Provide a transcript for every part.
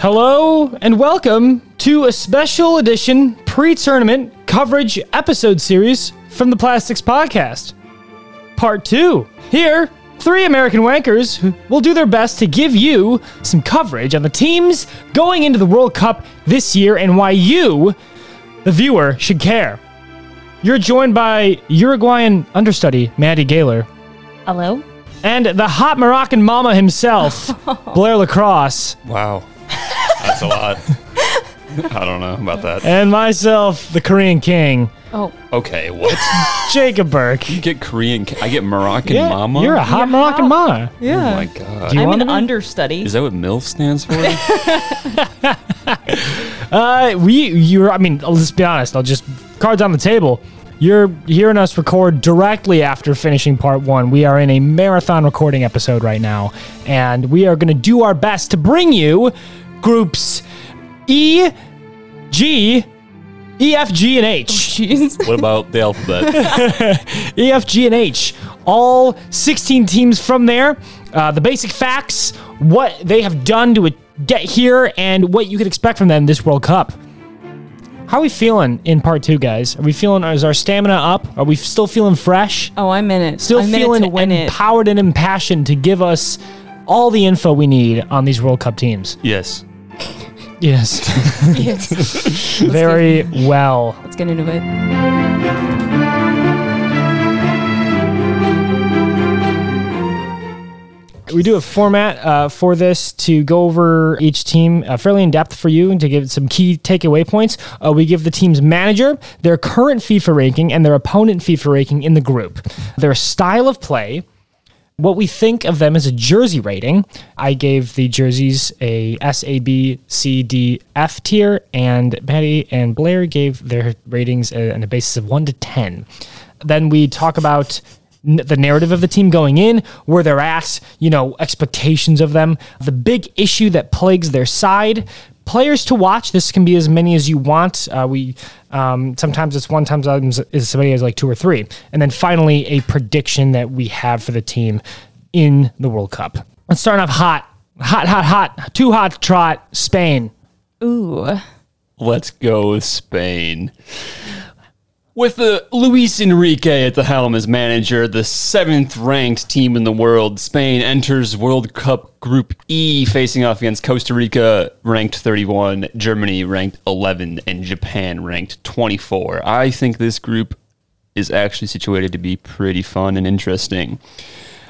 Hello and welcome to a special edition pre tournament coverage episode series from the Plastics Podcast. Part 2. Here, three American wankers will do their best to give you some coverage on the teams going into the World Cup this year and why you, the viewer, should care. You're joined by Uruguayan understudy Maddie Gaylor Hello? and the hot Moroccan mama himself, Blair Lacrosse. Wow. That's a lot. I don't know about that. and myself, the Korean King, Oh, Okay, what? Jacob Burke. You get Korean, I get Moroccan Yeah, mama? You're a hot You're Moroccan hot. mama. Oh yeah. my god. Do you I'm wanna an be? understudy. Is that what MILF stands for? Uh, we, you're. I mean, let's be honest. I'll just cards on the table. You're hearing us record directly after finishing part one. We are in a marathon recording episode right now, and we are going to do our best to bring you groups E, G, E, F, G, and H. Jeez. what about the alphabet? E, F, G, and H. All 16 teams from there. Uh, the basic facts, what they have done to get here, and what you could expect from them this World Cup. How are we feeling in part two, guys? Are we feeling? Is our stamina up? Are we still feeling fresh? Oh, I'm in it. Still I'm feeling in it to win it. empowered and impassioned to give us all the info we need on these World Cup teams. yes. Yes, Yes. very well. Let's get into it. we do a format uh, for this to go over each team uh, fairly in depth for you and to give some key takeaway points. Uh, we give the team's manager their current FIFA ranking and their opponent FIFA ranking in the group, their style of play, what we think of them as a jersey rating. I gave the jerseys a S, A, B, C, D, F tier, and Maddie and Blair gave their ratings on a basis of 1 to 10. Then we talk about the narrative of the team going in, where they're at, you know, expectations of them, the big issue that plagues their side. Players to watch. This can be as many as you want. Uh, we um, sometimes it's one, sometimes it's somebody has like two or three, and then finally a prediction that we have for the team in the World Cup. Let's start off hot, hot, hot, hot, too hot to trot. Spain. Ooh. Let's go with Spain. With the Luis Enrique at the helm as manager, the seventh ranked team in the world, Spain enters World Cup Group E, facing off against Costa Rica, ranked 31, Germany, ranked 11, and Japan, ranked 24. I think this group is actually situated to be pretty fun and interesting.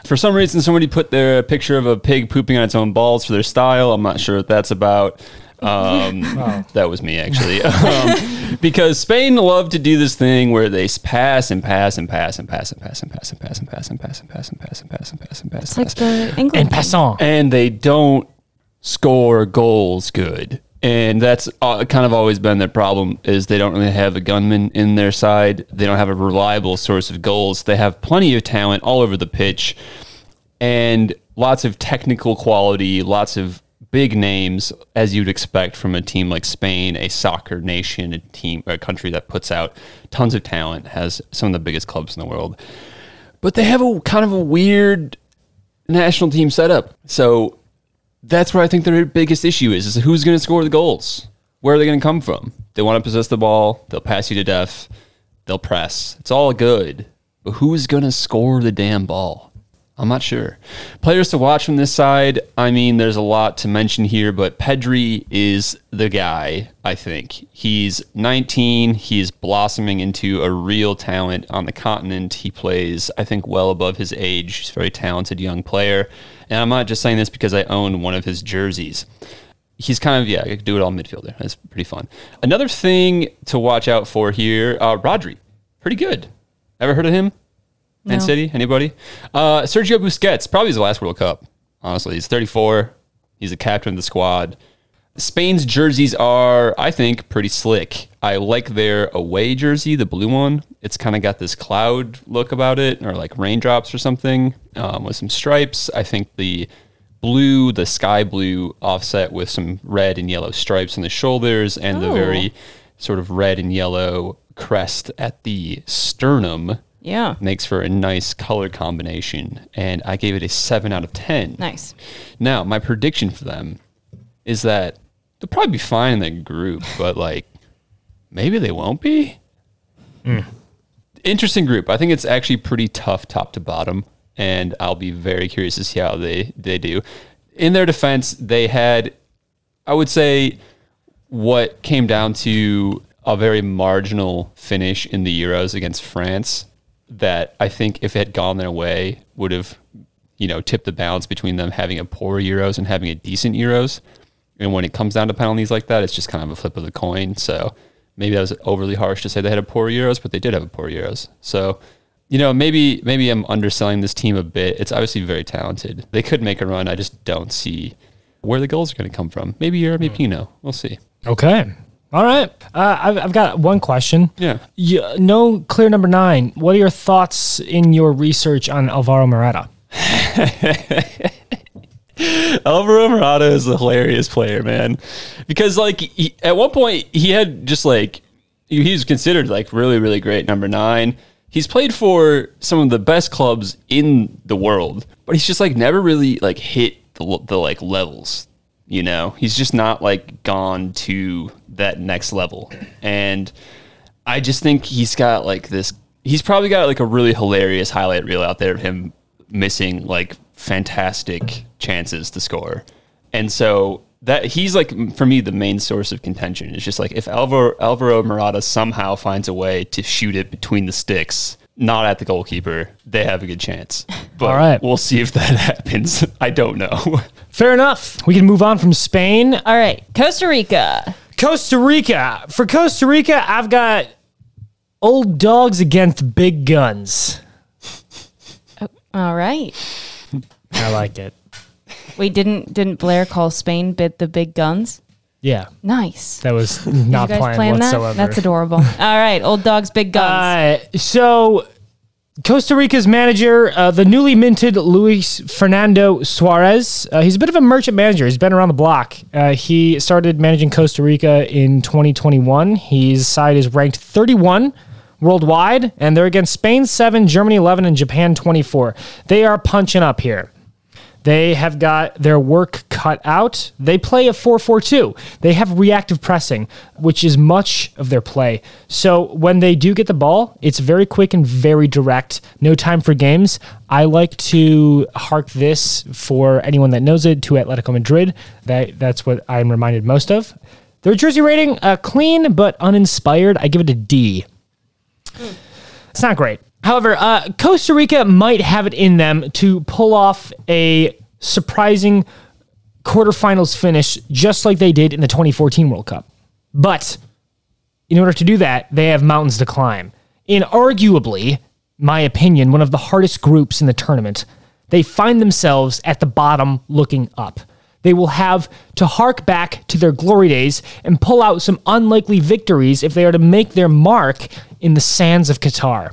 For some reason, somebody put their picture of a pig pooping on its own balls for their style. I'm not sure what that's about. Um, That was me, actually. Um, because Spain love to do this thing where they s- pass and pass and pass and pass and pass and pass and pass and pass and pass and pass and pass and pass and pass and pass. It's like the England. And passant. And they don't score goals good. And that's uh, kind of always been their problem is they don't really have a gunman in their side. They don't have a reliable source of goals. They have plenty of talent all over the pitch and lots of technical quality, lots of big names as you'd expect from a team like Spain, a soccer nation, a team, a country that puts out tons of talent, has some of the biggest clubs in the world. But they have a kind of a weird national team setup. So that's where I think their biggest issue is: is who's going to score the goals? Where are they going to come from? They want to possess the ball. They'll pass you to death. They'll press. It's all good, but who's going to score the damn ball? I'm not sure. Players to watch from this side. I mean, there's a lot to mention here, but Pedri is the guy. I think he's 19. He's blossoming into a real talent on the continent. He plays, I think, well above his age. He's a very talented young player, and I'm not just saying this because I own one of his jerseys he's kind of yeah, I could do it all midfielder. That's pretty fun. Another thing to watch out for here, uh, Rodri, pretty good. Ever heard of him? Man No. City, anybody? Uh, Sergio Busquets, probably his last World Cup. Honestly, he's 34. He's the captain of the squad. Spain's jerseys are, I think, pretty slick. I like their away jersey, the blue one. It's kind of got this cloud look about it, or like raindrops or something, um, with some stripes. I think the blue, the sky blue offset with some red and yellow stripes on the shoulders and the Oh. very sort of red and yellow crest at the sternum Yeah. makes for a nice color combination. And I gave it a 7 out of 10. Nice. Now, my prediction for them is that they'll probably be fine in the group, but like maybe they won't be. Hmm. Interesting group. I think it's actually pretty tough top to bottom, and I'll be very curious to see how they they do. In their defense, they had, I would say, what came down to a very marginal finish in the Euros against France that I think if it had gone their way would have, you know, tipped the balance between them having a poor Euros and having a decent Euros. And when it comes down to penalties like that, it's just kind of a flip of the coin. So maybe that was overly harsh to say they had a poor Euros, but they did have a poor Euros. So, you know, maybe maybe I'm underselling this team a bit. It's obviously very talented. They could make a run. I just don't see where the goals are going to come from. Maybe Yeremy Pino. Hmm. We'll see. Okay. All right. Uh, I've, I've got one question. Yeah. You, no clear number nine. What are your thoughts in your research on Alvaro Morata? Alvaro Morata is a hilarious player, man. Because like he, at one point he had just like he was considered like really really great number 9. He's played for some of the best clubs in the world, but he's just like never really like hit the, the like levels, you know. He's just not like gone to that next level. And I just think he's got like this. He's probably got like a really hilarious highlight reel out there of him missing like fantastic chances to score, and so that he's like for me the main source of contention is just like if Alvaro Alvaro Morata somehow finds a way to shoot it between the sticks, not at the goalkeeper, they have a good chance. But All right. we'll see if that happens. I don't know. Fair enough. We can move on from Spain. All right. Costa Rica. Costa Rica. For Costa Rica, I've got old dogs against big guns. Oh, All right. I like it. Wait, didn't didn't Blair call Spain bit the big guns? Yeah, Nice. that was you not guys planned plan whatsoever. that? That's adorable. All right, old dogs, big guns. Uh, so, Costa Rica's manager, uh, the newly minted Luis Fernando Suarez, uh, he's a bit of a merchant manager. He's been around the block. Uh, he started managing Costa Rica in 2021. His side is ranked 31 worldwide, and they're against Spain 7, Germany 11, and Japan 24. They are punching up here. They have got their work cut out. They play a 4 4 2. They have reactive pressing, which is much of their play. So when they do get the ball, it's very quick and very direct. No time for games. I like to hark this for anyone that knows it to Atletico Madrid. That, that's what I'm reminded most of. Their jersey rating, uh, clean but uninspired. I give it a D. It's not great. However, uh, Costa Rica might have it in them to pull off a surprising quarterfinals finish, just like they did in the 2014 World Cup. But in order to do that, they have mountains to climb. In arguably, my opinion, one of the hardest groups in the tournament, they find themselves at the bottom looking up. They will have to hark back to their glory days and pull out some unlikely victories if they are to make their mark in the sands of Qatar.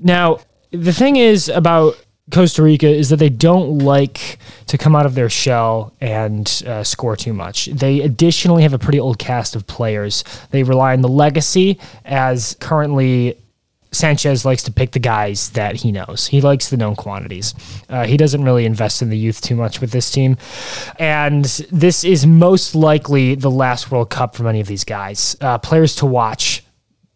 Now, the thing is about Costa Rica is that they don't like to come out of their shell and uh, score too much. They additionally have a pretty old cast of players. They rely on the legacy, as currently Sanchez likes to pick the guys that he knows. He likes the known quantities. Uh, he doesn't really invest in the youth too much with this team. And this is most likely the last World Cup for many of these guys. Uh, players to watch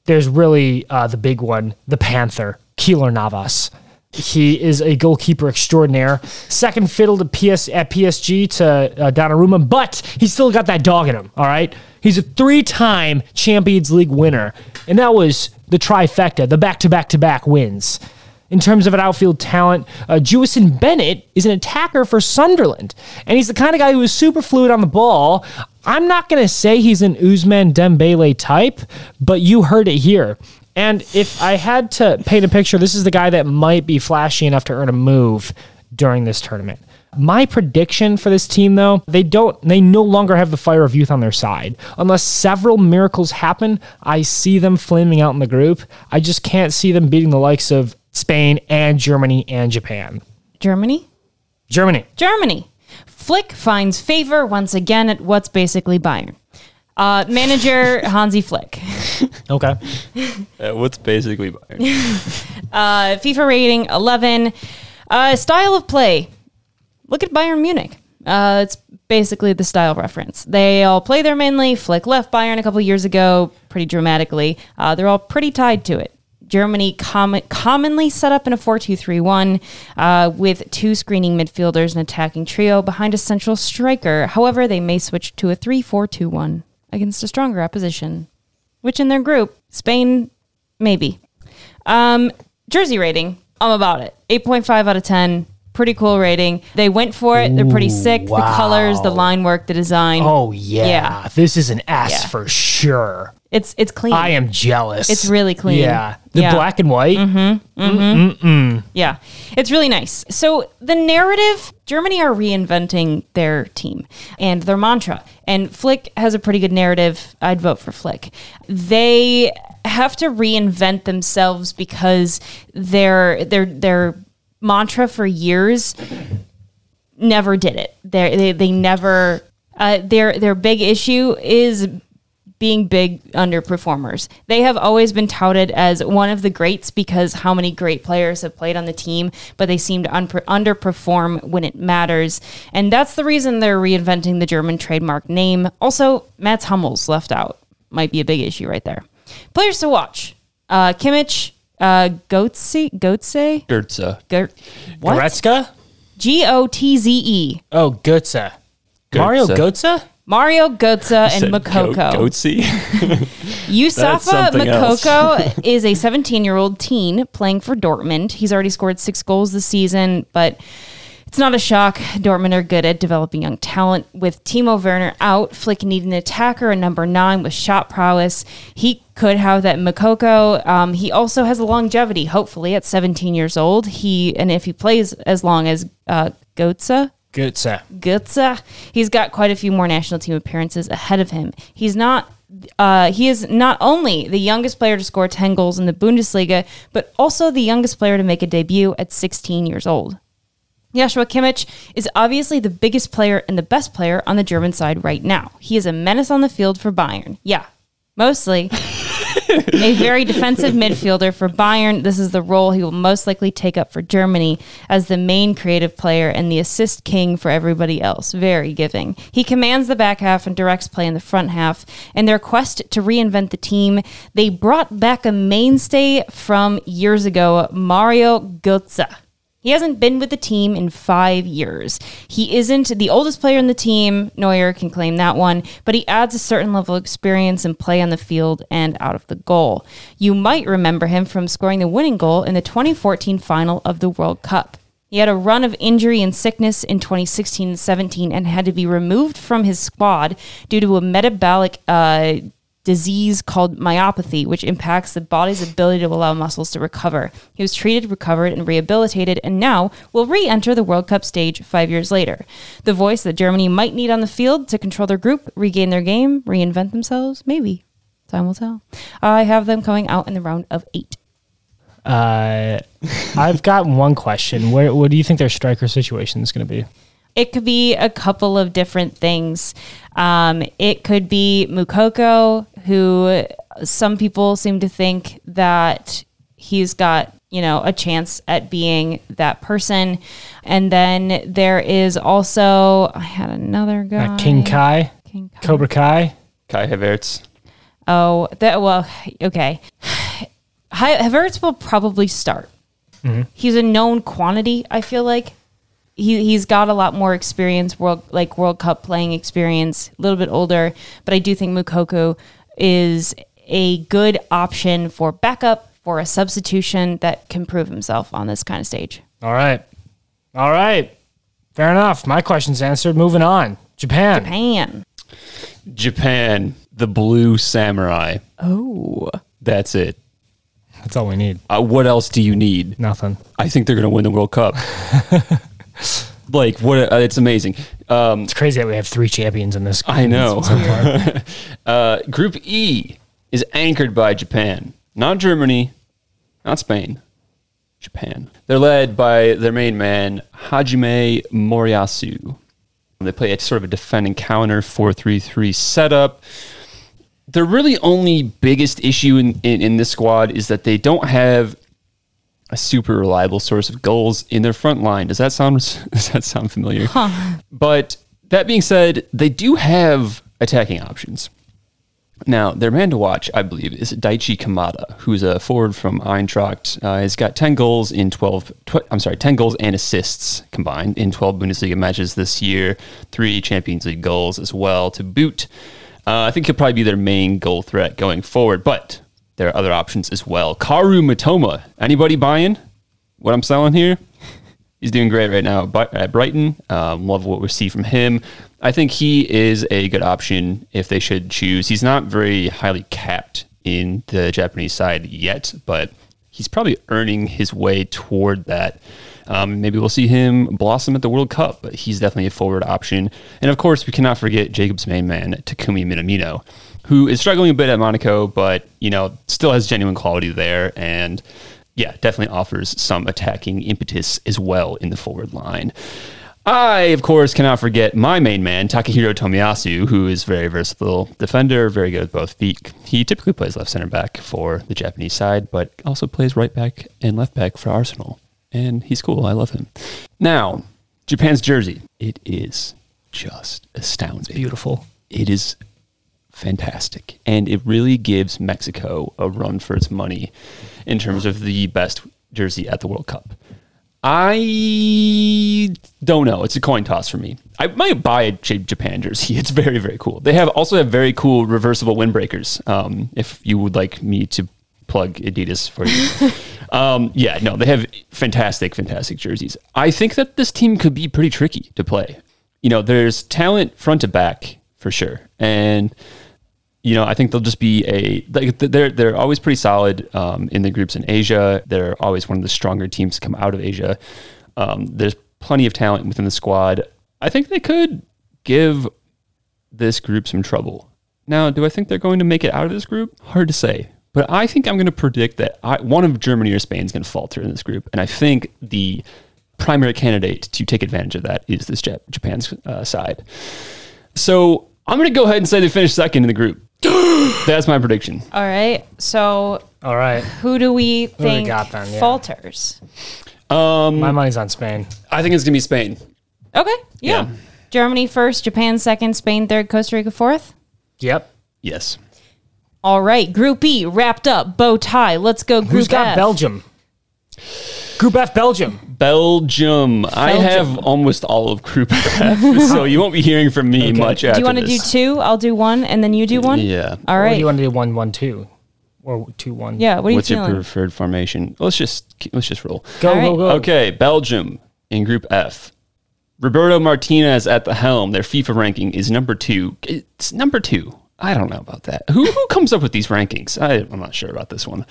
there's really uh, the big one, the Panther, Keylor Navas. He is a goalkeeper extraordinaire. Second fiddle to PS at PSG to uh, Donnarumma, but he's still got that dog in him. All right, he's a three-time Champions League winner, and that was the trifecta, the back-to-back-to-back wins. In terms of an outfield talent, uh, Jewison Bennette is an attacker for Sunderland, and he's the kind of guy who is super fluid on the ball. I'm not going to say he's an Ousmane Dembele type, but you heard it here. And if I had to paint a picture, this is the guy that might be flashy enough to earn a move during this tournament. My prediction for this team though, they don't they no longer have the fire of youth on their side. Unless several miracles happen, I see them flaming out in the group. I just can't see them beating the likes of Spain and Germany and Japan. Germany? Germany. Germany. Flick finds favor once again at what's basically Bayern. Uh, manager Hansi Flick. Okay. Uh, what's basically Bayern? Uh, FIFA rating 11. Uh, style of play. Look at Bayern Munich. Uh, it's basically the style reference. They all play there mainly. Flick left Bayern a couple years ago, pretty dramatically. Uh, they're all pretty tied to it. Germany com- commonly set up in a 4 2 3 1 uh, with two screening midfielders and attacking trio behind a central striker. However, they may switch to a 3 4 2 1 against a stronger opposition, which in their group, Spain, maybe. Um, jersey rating, I'm about it. 8.5 out of 10. Pretty cool rating. They went for it. They're pretty sick. The colors, the line work, the design. Oh yeah. Yeah. This is an ass Yeah. for sure. It's it's clean. I am jealous. It's really clean. Yeah. The Yeah. black and white. Mm-hmm. Mm hmm. Yeah, it's really nice. So the narrative, Germany are reinventing their team and their mantra, and Flick has a pretty good narrative. I'd vote for Flick. They have to reinvent themselves because their their their mantra for years never did it. They they they never. Uh, their their big issue is being big underperformers. They have always been touted as one of the greats because how many great players have played on the team, but they seem to unper- underperform when it matters. And that's the reason they're reinventing the German trademark name. Also, Mats Hummels left out. Might be a big issue right there. Players to watch. Uh, Kimmich, uh, Goetze, Goetze, Goetze. Gert, what? Goretzka? G O T Z E. Oh, Goetze. Mario Goetze? Mario Götze and Moukoko. Go- Goatsy. Youssoufa. Moukoko is a 17 year old teen playing for Dortmund. He's already scored six goals this season, but it's not a shock. Dortmund are good at developing young talent. With Timo Werner out, Flick needed an attacker, a number nine with shot prowess. He could have that Moukoko. Um, he also has a longevity, hopefully, at 17 years old. He And if he plays as long as uh, Götze, Goetze. Götze. He's got quite a few more national team appearances ahead of him. He's not. Uh, he is not only the youngest player to score 10 goals in the Bundesliga, but also the youngest player to make a debut at 16 years old. Joshua Kimmich is obviously the biggest player and the best player on the German side right now. He is a menace on the field for Bayern. Yeah, mostly. a very defensive midfielder for Bayern. This is the role he will most likely take up for Germany as the main creative player and the assist king for everybody else. Very giving. He commands the back half and directs play in the front half. In their quest to reinvent the team, they brought back a mainstay from years ago, Mario Götze. He hasn't been with the team in five years. He isn't the oldest player in the team. Neuer can claim that one, but he adds a certain level of experience and play on the field and out of the goal. You might remember him from scoring the winning goal in the 2014 final of the World Cup. He had a run of injury and sickness in 2016 and 17 and had to be removed from his squad due to a metabolic uh, disease called myopathy, which impacts the body's ability to allow muscles to recover. He was treated, recovered, and rehabilitated, and now will re enter the World Cup stage five years later. The voice that Germany might need on the field to control their group, regain their game, reinvent themselves, maybe. Time will tell. I have them coming out in the round of eight. Uh, I've got one question. Where, what do you think their striker situation is going to be? It could be a couple of different things. Um, it could be Moukoko, who some people seem to think that he's got, you know, a chance at being that person. And then there is also, I had another guy. Uh, King Kai, King Kai. Cobra Kai. Kai Havertz. Oh, that, well, okay. Hi- Havertz will probably start. He's a known quantity, I feel like. He, he's got a lot more experience, world like World Cup playing experience, a little bit older. But I do think Moukoko is a good option for backup, for a substitution that can prove himself on this kind of stage. All right. All right. Fair enough. My question's answered. Moving on. Japan. Japan. Japan, the Blue Samurai. Oh. That's it. That's all we need. Uh, what else do you need? Nothing. I think they're going to win the World Cup. like what? Uh, it's amazing. Um, It's crazy that we have three champions in this. I know. So uh, Group E is anchored by Japan, not Germany, not Spain. Japan. They're led by their main man, Hajime Moriyasu. They play a sort of a defending counter 4 3 3 setup. Their really only biggest issue in, in, in this squad is that they don't have a super reliable source of goals in their front line. Does that sound does that sound familiar? But that being said, they do have attacking options. Now, their man to watch, I believe, is Daichi Kamada, who's a forward from Eintracht. Uh, he's got 10 goals in 12, tw- I'm sorry, 10 goals and assists combined in 12 Bundesliga matches this year, three Champions League goals as well to boot. Uh, I think he'll probably be their main goal threat going forward, but there are other options as well. Kaoru Mitoma, anybody buying what I'm selling here? He's doing great right now at Brighton. Um, love what we see from him. I think he is a good option if they should choose. He's not very highly capped in the Japanese side yet, but he's probably earning his way toward that. Um, maybe we'll see him blossom at the World Cup, but he's definitely a forward option. And of course, we cannot forget Jacob's main man, Takumi Minamino, who is struggling a bit at Monaco, but you know still has genuine quality there and yeah, definitely offers some attacking impetus as well in the forward line. I, of course, cannot forget my main man, Takahiro Tomiyasu, who is very versatile defender, very good with both feet. He typically plays left center back for the Japanese side, but also plays right back and left back for Arsenal. And he's cool. I love him. Now, Japan's jersey. It is just astounding. Beautiful. It is fantastic. And it really gives Mexico a run for its money in terms of the best jersey at the World Cup. I don't know. It's a coin toss for me. I might buy a Japan jersey. It's very, very cool. They have also have very cool reversible windbreakers. Um, if you would like me to plug Adidas for you. um, yeah, no, they have fantastic, fantastic jerseys. I think that this team could be pretty tricky to play. You know, there's talent front to back for sure. And you know, I think they'll just be a like they're they're always pretty solid um, in the groups in Asia. They're always one of the stronger teams to come out of Asia. Um, there's plenty of talent within the squad. I think they could give this group some trouble. Now, do I think they're going to make it out of this group? Hard to say. But I think I'm going to predict that I, one of Germany or Spain is going to falter in this group, and I think the primary candidate to take advantage of that is this Japan's uh, side. So I'm going to go ahead and say they finished second in the group. That's my prediction. All right. So All right. who do we do we think got then? Yeah. falters? Um, my money's on Spain. I think it's going to be Spain. Okay. Yeah. Yeah. Germany first, Japan second, Spain third, Costa Rica fourth. Yep. Yes. All right. Group E wrapped up. Bow tie. Let's go. Group Who's got F. Belgium? Group F, Belgium. Belgium. I have almost all of Group F, so you won't be hearing from me much Do after you want to do this. two? I'll do one, and then you do one. Yeah. All Or do right. you want to do one, one, two, or two, one? yeah. What are you What's your feeling? preferred formation? Let's just let's just roll. Go, All go, go. Okay, Belgium in Group F. Roberto Martinez at the helm. Their FIFA ranking is number two. It's number two. I don't know about that. Who, who comes up with these rankings? I, I'm not sure about this one.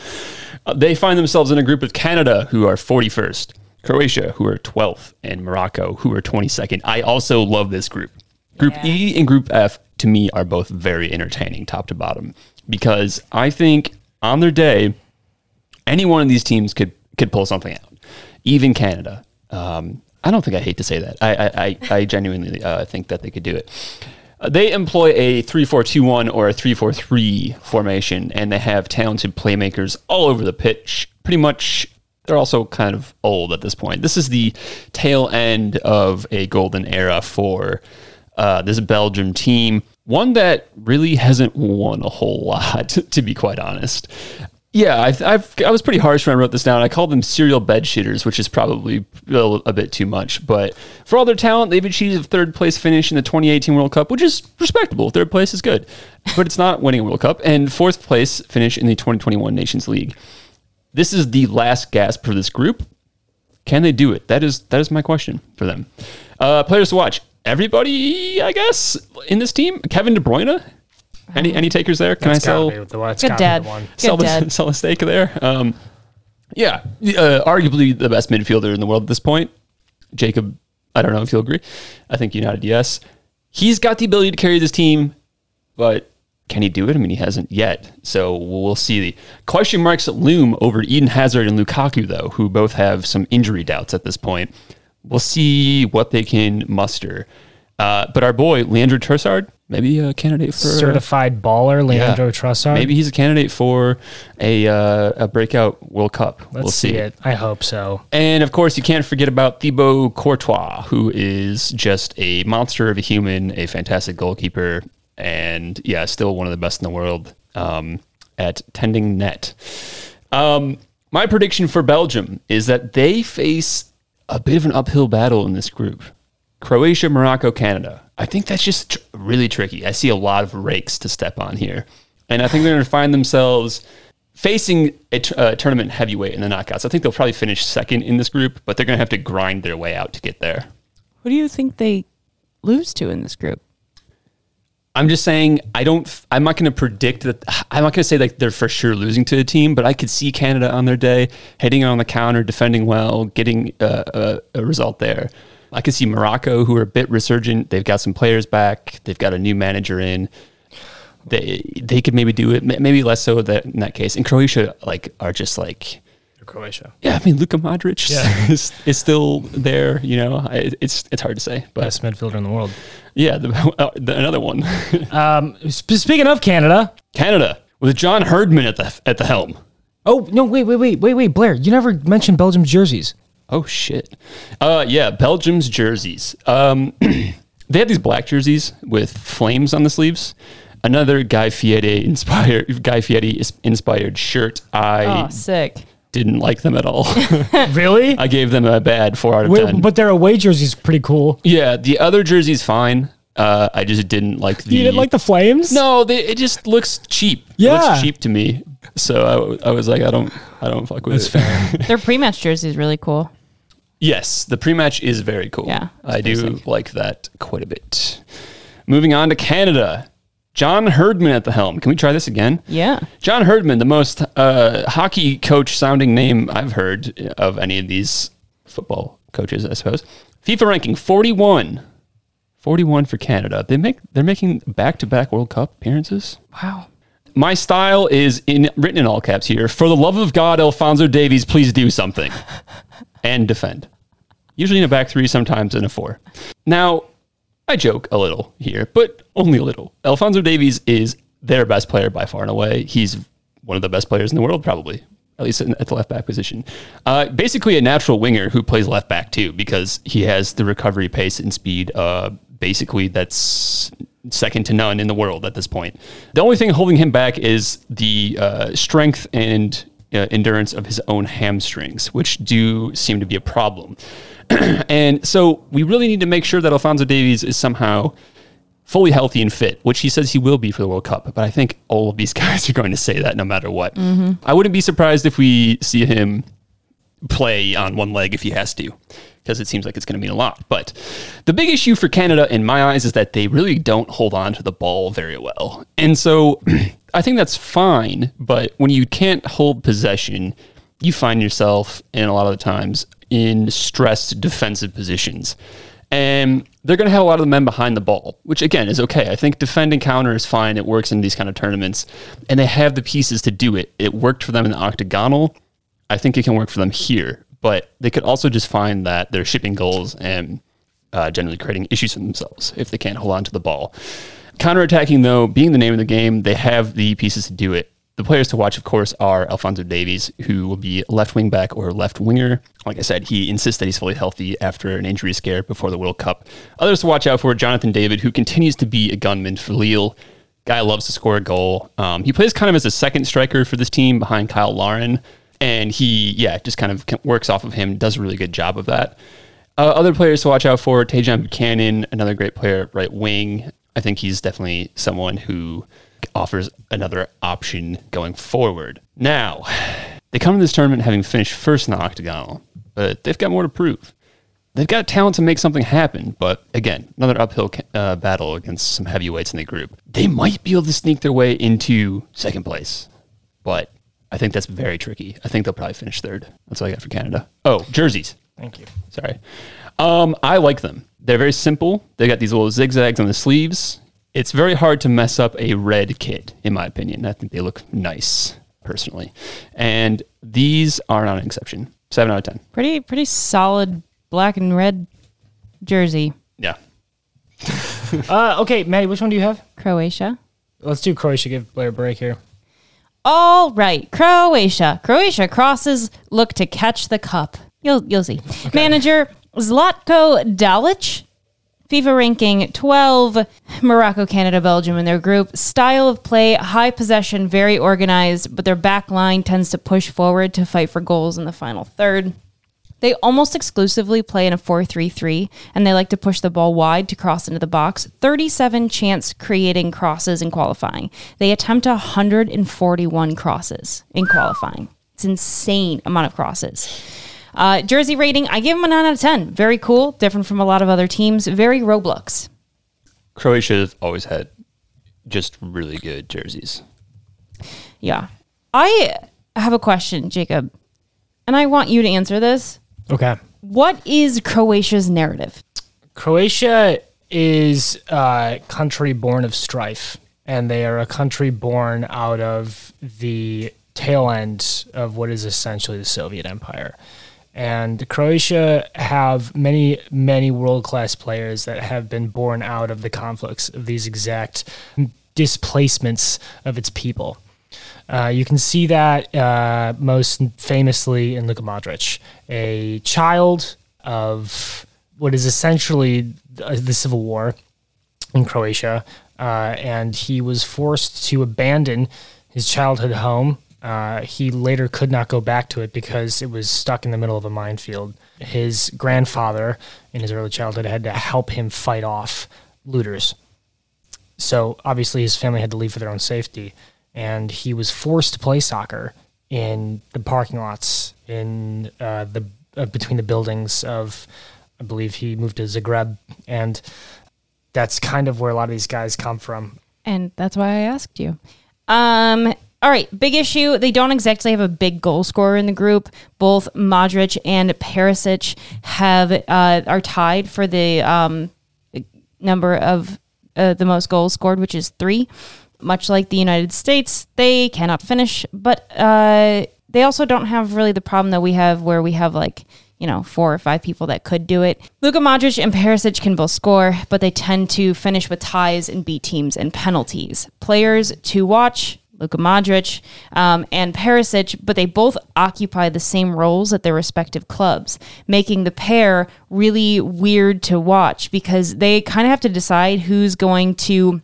Uh, they find themselves in a group with Canada, who are 41st, Croatia, who are 12th, and Morocco, who are 22nd. I also love this group. Group E and Group F, to me, are both very entertaining, top to bottom, because I think on their day, any one of these teams could could pull something out, even Canada. Um, I don't think I hate to say that. I I, I, I genuinely uh, think that they could do it. Uh, they employ a 3-4-2-1 or a 3-4-3 formation, and they have talented playmakers all over the pitch. Pretty much, they're also kind of old at this point. This is the tail end of a golden era for uh, this Belgium team. One that really hasn't won a whole lot, to be quite honest. Yeah, I've, I've, I was pretty harsh when I wrote this down. I called them serial bed shitters, which is probably a, a bit too much. But for all their talent, they've achieved a third place finish in the 2018 World Cup, which is respectable. Third place is good, but it's not winning a World Cup. And fourth place finish in the 2021 Nations League. This is the last gasp for this group. Can they do it? That is that is my question for them. Uh, players to watch. Everybody, I guess, in this team. Kevin De Bruyne. Any any takers there? Can That's I sell? the one. It's Good dad. the one. sell Good the, dad. sell a stake there. Um, yeah, uh, arguably the best midfielder in the world at this point. Jacob, I don't know if you'll agree. I think you nodded yes. He's got the ability to carry this team, but Can he do it? I mean, he hasn't yet. So we'll see. The question marks loom over Eden Hazard and Lukaku, though, who both have some injury doubts at this point. We'll see what they can muster. Uh, but our boy, Leandro Trossard, maybe a candidate for Certified baller, Leandro yeah. Trossard. Maybe he's a candidate for a uh, a breakout World Cup. Let's we'll see. see it. I hope so. and of course, you can't forget about Thibaut Courtois, who is just a monster of a human, a fantastic goalkeeper, and yeah, still one of the best in the world um, at tending net. Um, my prediction for Belgium is that they face a bit of an uphill battle in this group. Croatia, Morocco, Canada. I think that's just tr- really tricky. I see a lot of rakes to step on here. And I think they're going to find themselves facing a t- uh, tournament heavyweight in the knockouts. I think they'll probably finish second in this group, but they're going to have to grind their way out to get there. Who do you think they lose to in this group? I'm just saying I don't. I'm not going to predict that. I'm not going to say like they're for sure losing to a team, but I could see Canada on their day hitting on the counter, defending well, getting uh, a, a result there. I could see Morocco, who are a bit resurgent. They've got some players back. They've got a new manager in. They they could maybe do it. Maybe less so that in that case. And Croatia like are just like Croatia. yeah. I mean Luka Modric Yeah. is, is still there. You know, I, it's it's hard to say, but Best midfielder in the world. yeah, the, uh, the, another one. Um, sp- speaking of Canada. Canada with John Herdman at the at the helm. Oh no! Wait, wait, wait, wait, wait, Blair. You never mentioned Belgium's jerseys. Oh shit. Uh yeah, Belgium's jerseys. Um they had these black jerseys with flames on the sleeves. Another Guy Fieri inspired Guy Fieri inspired shirt. I Oh, sick. didn't like them at all. Really? I gave them a bad 4 out of Wait, 10. but their away jersey's pretty cool. yeah, the other jersey's fine. Uh I just didn't like the You didn't like the flames? No, they, it just looks cheap. It Yeah. looks cheap to me. So I, w- I was like I don't I don't fuck with That's it. fair. Their pre-match jersey is really cool. Yes, the pre-match is very cool. Yeah, I do basic. like that quite a bit. Moving on to Canada, John Herdman at the helm. Can we try this again? Yeah. John Herdman, the most uh, hockey coach sounding name I've heard of any of these football coaches, I suppose. FIFA ranking 41. 41 for Canada. They make they're making back-to-back World Cup appearances. Wow. My style is in written in all caps here. For the love of God, Alfonso Davies, please do something and defend. Usually in a back three, sometimes in a four. Now, I joke a little here, but only a little. Alfonso Davies is their best player by far and away. He's one of the best players in the world, probably, at least at the left back position. Uh, basically, a natural winger who plays left back too, because he has the recovery pace and speed. Uh, basically, that's second to none in the world at this point. The only thing holding him back is the uh, strength and uh, endurance of his own hamstrings, which do seem to be a problem. and so we really need to make sure that Alfonso Davies is somehow fully healthy and fit, which he says he will be for the World Cup. But I think all of these guys are going to say that no matter what. I wouldn't be surprised if we see him play on one leg if he has to, because it seems like it's going to mean a lot. But the big issue for Canada, in my eyes, is that they really don't hold on to the ball very well. And so I think that's fine. But when you can't hold possession, you find yourself in a lot of the times in stressed defensive positions. And they're going to have a lot of the men behind the ball, which again is okay. I think defend and counter is fine. It works in these kind of tournaments, and they have the pieces to do it. It worked for them in the octagonal. I think it can work for them here, but they could also just find that they're shipping goals and uh, generally creating issues for themselves if they can't hold on to the ball. Counterattacking, though, being the name of the game, they have the pieces to do it. The players to watch, of course, are Alfonso Davies, who will be left wing back or left winger. Like I said, he insists that he's fully healthy after an injury scare before the World Cup. Others to watch out for Jonathan David, who continues to be a gunman for Lille. Guy loves to score a goal. Um, he plays kind of as a second striker for this team behind Cyle Larin. And he, yeah, just kind of works off of him, does a really good job of that. Uh, other players to watch out for Tajon Buchanan, another great player, right wing. I think he's definitely someone who offers another option going forward. Now, they come to this tournament having finished first in the octagonal, but they've got more to prove. They've got talent to make something happen, but again, another uphill uh, battle against some heavyweights in the group. They might be able to sneak their way into second place, but I think that's very tricky. I think they'll probably finish third. That's all I got for Canada. Oh, jerseys. Thank you. Sorry. Um, I like them. They're very simple. They got these little zigzags on the sleeves. it's very hard to mess up a red kit, in my opinion. I think they look nice, personally. And these are not an exception. Seven out of 10. Pretty pretty solid black and red jersey. Yeah. Uh, okay, Maddie, which one do you have? Croatia. Let's do Croatia. Give Blair a break here. All right, Croatia. Croatia crosses look to catch the cup. You'll you'll see. Manager Zlatko Dalic. FIFA ranking 12. Morocco, Canada, Belgium in their group. Style of play, high possession, very organized, but their back line tends to push forward to fight for goals in the final third. They almost exclusively play in a 4 3 3, and they like to push the ball wide to cross into the box. 37 chance creating crosses in qualifying. They attempt 141 crosses in qualifying. It's insane amount of crosses. Uh, jersey rating, I give them a 9 out of 10. Very cool, different from a lot of other teams. Very Roblox. Croatia has always had just really good jerseys. Yeah. I have a question, Jacob, and I want you to answer this. Okay. What is Croatia's narrative? Croatia is a country born of strife, and they are a country born out of the tail end of what is essentially the Soviet Empire. And Croatia have many, many world class players that have been born out of the conflicts of these exact displacements of its people. Uh, you can see that uh, most famously in Luka Modric, a child of what is essentially the the civil war in Croatia, uh, and he was forced to abandon his childhood home. Uh, he later could not go back to it because it was stuck in the middle of a minefield. His grandfather, in his early childhood, had to help him fight off looters. So obviously, his family had to leave for their own safety, and he was forced to play soccer in the parking lots in uh, the uh, between the buildings of. I believe he moved to Zagreb, and that's kind of where a lot of these guys come from. And that's why I asked you. Um, all right, big issue. They don't exactly have a big goal scorer in the group. Both Modric and Perisic have uh, are tied for the um, number of uh, the most goals scored, which is three. Much like the United States, they cannot finish, but uh, they also don't have really the problem that we have, where we have like you know four or five people that could do it. Luka Modric and Perisic can both score, but they tend to finish with ties and beat teams and penalties. Players to watch. Luka Modric um, and Perisic, but they both occupy the same roles at their respective clubs, making the pair really weird to watch because they kind of have to decide who's going to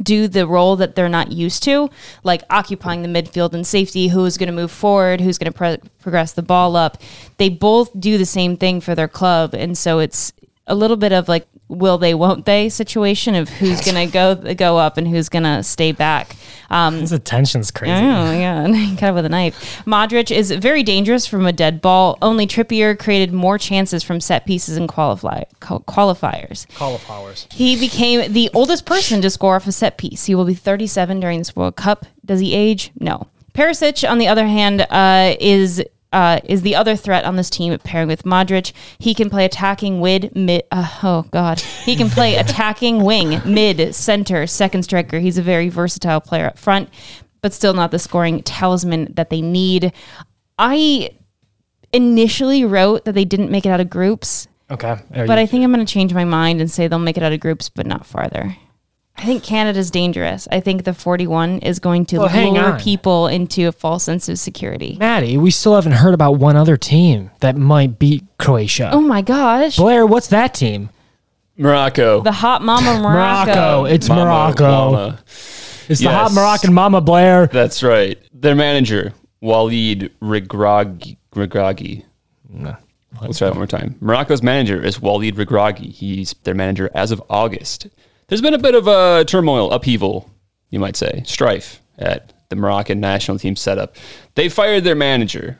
do the role that they're not used to, like occupying the midfield and safety, who's going to move forward, who's going to pro- progress the ball up. They both do the same thing for their club. And so it's a little bit of like, will they, won't they situation of who's going to go go up and who's going to stay back. Um, This attention's crazy. Oh yeah, kind of with a knife. Modric is very dangerous from a dead ball. Only Trippier created more chances from set pieces and qualify, qualifiers. Cauliflowers. He became the oldest person to score off a set piece. He will be 37 during this World Cup. Does he age? No. Perisic, on the other hand, uh, is uh, is the other threat on this team pairing with Modric. He can play attacking mid, mid uh, oh god, he can play attacking wing, mid, center, second striker. He's a very versatile player up front, but still not the scoring talisman that they need. I initially wrote that they didn't make it out of groups, Okay. Are but you- I think I'm going to change my mind and say they'll make it out of groups, but not farther. I think Canada's dangerous. I think the 41 is going to Well, hang lure on. people into a false sense of security. Maddie, we still haven't heard about one other team that might beat Croatia. Oh my gosh. Blair, what's that team? Morocco. The hot mama Morocco. Morocco. It's Mama, Morocco. Mama. It's the hot Yes. Moroccan mama, Blair. That's right. Their manager, Walid Regragi. Regragui. Let's try that one more time. Morocco's manager is Walid Regragui. He's their manager as of August. There's been a bit of a turmoil, upheaval, you might say, strife at the Moroccan national team setup. They fired their manager,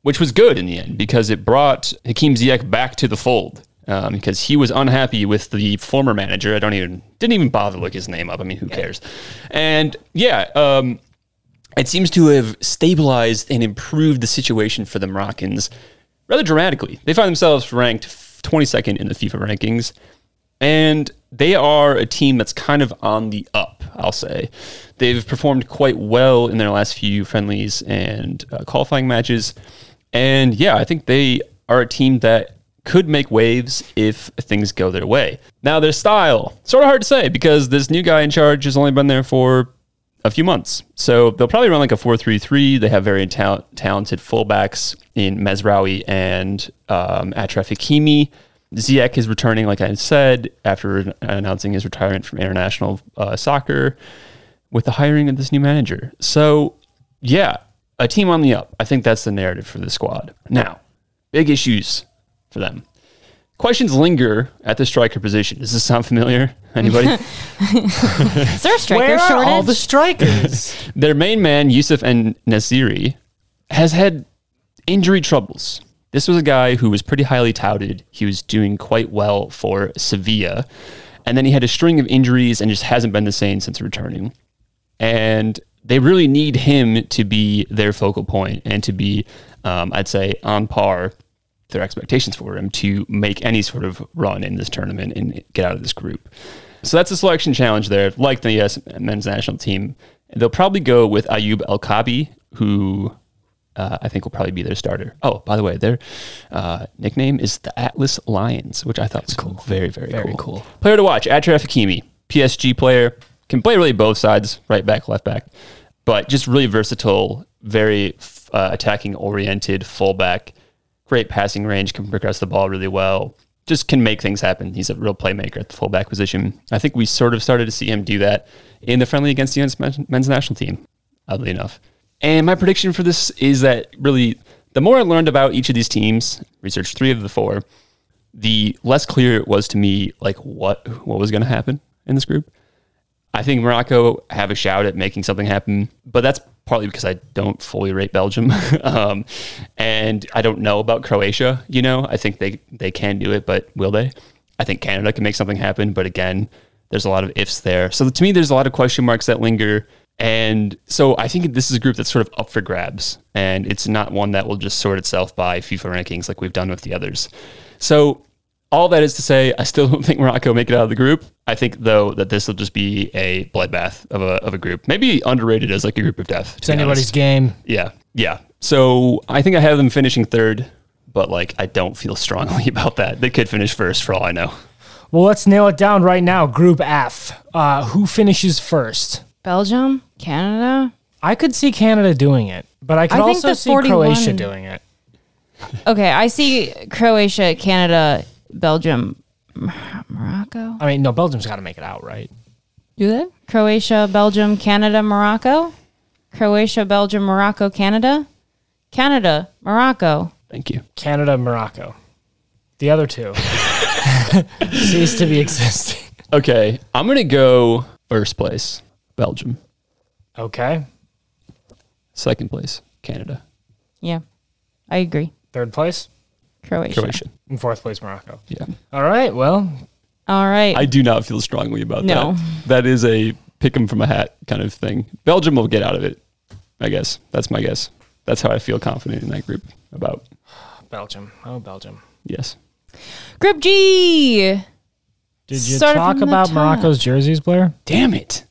which was good in the end because it brought Hakim Ziyech back to the fold. Um, because he was unhappy with the former manager. I don't even didn't even bother to look his name up. I mean, who cares? And yeah, um, it seems to have stabilized and improved the situation for the Moroccans rather dramatically. They find themselves ranked 22nd in the FIFA rankings. And they are a team that's kind of on the up, I'll say. They've performed quite well in their last few friendlies and uh, qualifying matches. And yeah, I think they are a team that could make waves if things go their way. Now, their style, sort of hard to say because this new guy in charge has only been there for a few months. So they'll probably run like a 4 3 3. They have very ta- talented fullbacks in Mazraoui and um, Hakimi. Ziyech is returning, like I said, after announcing his retirement from international uh, soccer with the hiring of this new manager. So, yeah, a team on the up. I think that's the narrative for the squad. Now, big issues for them. Questions linger at the striker position. Does this sound familiar? Anybody? Is there a striker Where are all the strikers? Their main man, Yusuf and Nasiri, has had injury troubles. This was a guy who was pretty highly touted. He was doing quite well for Sevilla. And then he had a string of injuries and just hasn't been the same since returning. And they really need him to be their focal point and to be, um, I'd say, on par their expectations for him to make any sort of run in this tournament and get out of this group. So that's a selection challenge there. Like the US men's national team, they'll probably go with Ayoub El Kaabi, who uh, I think will probably be their starter. Oh, by the way, their uh, nickname is the Atlas Lions, which I thought was cool. Very, very, Very cool. cool. Player to watch: Achraf Hakimi, PSG player, can play really both sides, right back, left back, but just really versatile, very uh, attacking oriented fullback. Great passing range, can progress the ball really well. Just can make things happen. He's a real playmaker at the fullback position. I think we sort of started to see him do that in the friendly against the men's national team, oddly enough. And my prediction for this is that really, the more I learned about each of these teams, researched three of the four, the less clear it was to me like what what was going to happen in this group. I think Morocco have a shout at making something happen, but that's partly because I don't fully rate Belgium, um, and I don't know about Croatia. You know, I think they they can do it, but will they? I think Canada can make something happen, but again, there's a lot of ifs there. So to me, there's a lot of question marks that linger. And so I think this is a group that's sort of up for grabs, and it's not one that will just sort itself by FIFA rankings like we've done with the others. So all that is to say, I still don't think Morocco make it out of the group. I think though that this will just be a bloodbath of a of a group, maybe underrated as like a group of death. It's anybody's honest. game. Yeah, yeah. So I think I have them finishing third, but like I don't feel strongly about that. They could finish first for all I know. Well, let's nail it down right now. Group F. Uh, who finishes first? Belgium, Canada. I could see Canada doing it, but I could I think also the see 41 Croatia doing it. Okay, I see Croatia, Canada, Belgium, Morocco. I mean, no, Belgium's got to make it out, right? Do they? Croatia, Belgium, Canada, Morocco. Croatia, Belgium, Morocco, Canada. Canada, Morocco. Thank you. Canada, Morocco. The other two cease to be existing. Okay, I'm gonna go first place, Belgium. Okay. Second place, Canada. Yeah, I agree. Third place Croatia. Croatia. and fourth place, Morocco. Yeah. All right. Well, All right. I do not feel strongly about No. that. That is a pick 'em from a hat kind of thing. Belgium will get out of it, I guess. That's my guess. That's how I feel confident in that group about. Belgium. Oh, Belgium. Yes. Group G. Did you Started talk about top. Morocco's jerseys, Blair? Damn it.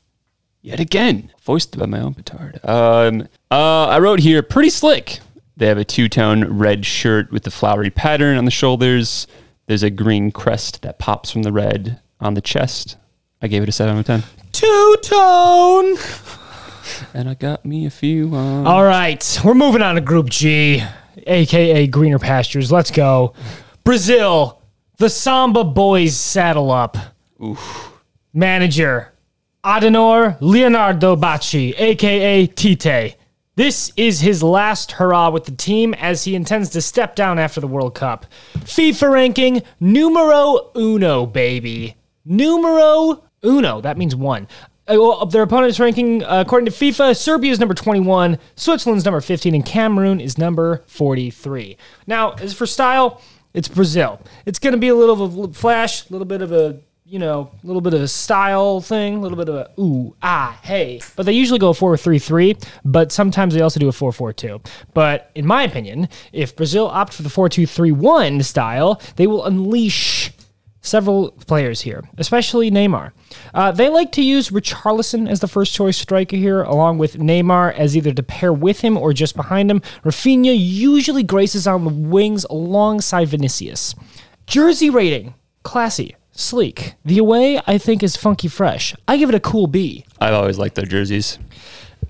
Yet again, voiced by my own petard. Um, uh, I wrote here, pretty slick. They have a two tone red shirt with the flowery pattern on the shoulders. There's a green crest that pops from the red on the chest. I gave it a 7 out of 10. Two tone. And I got me a few. Um, All right, we're moving on to Group G, aka Greener Pastures. Let's go. Brazil, the Samba boys saddle up. Manager, Adenor Leonardo Bacchi, aka Tite. This is his last hurrah with the team as he intends to step down after the World Cup. FIFA ranking numero uno, baby. Numero uno. That means one. Uh, their opponent's ranking, uh, according to FIFA, Serbia is number 21, Switzerland's number 15, and Cameroon is number 43. Now, as for style, it's Brazil. It's going to be a little of a flash, a little bit of a, you know, a little bit of a style thing, a little bit of a ooh, ah, hey. But they usually go 4 3 3, but sometimes they also do a 4 4 2. But in my opinion, if Brazil opt for the 4 2 3 1 style, they will unleash several players here, especially Neymar. Uh, they like to use Richarlison as the first choice striker here, along with Neymar as either to pair with him or just behind him. Rafinha usually graces on the wings alongside Vinicius. Jersey rating classy, sleek. The away, I think, is funky fresh. I give it a cool B. I've always liked their jerseys.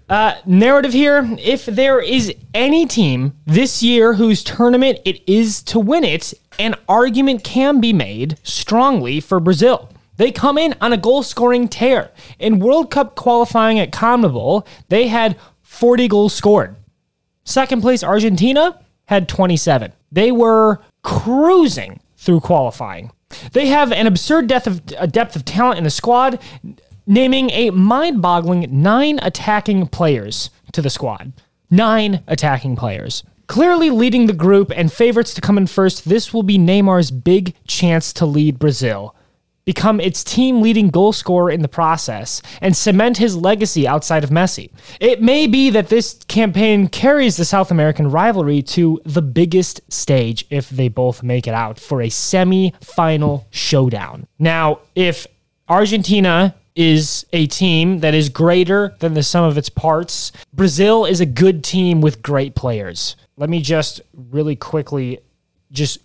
Uh, narrative here if there is any team this year whose tournament it is to win it, an argument can be made strongly for Brazil. They come in on a goal scoring tear. In World Cup qualifying at CONMEBOL, they had 40 goals scored. Second place Argentina had 27. They were cruising through qualifying. They have an absurd depth of, depth of talent in the squad, naming a mind boggling nine attacking players to the squad. Nine attacking players. Clearly leading the group and favorites to come in first, this will be Neymar's big chance to lead Brazil, become its team leading goal scorer in the process, and cement his legacy outside of Messi. It may be that this campaign carries the South American rivalry to the biggest stage if they both make it out for a semi final showdown. Now, if Argentina is a team that is greater than the sum of its parts. Brazil is a good team with great players. Let me just really quickly just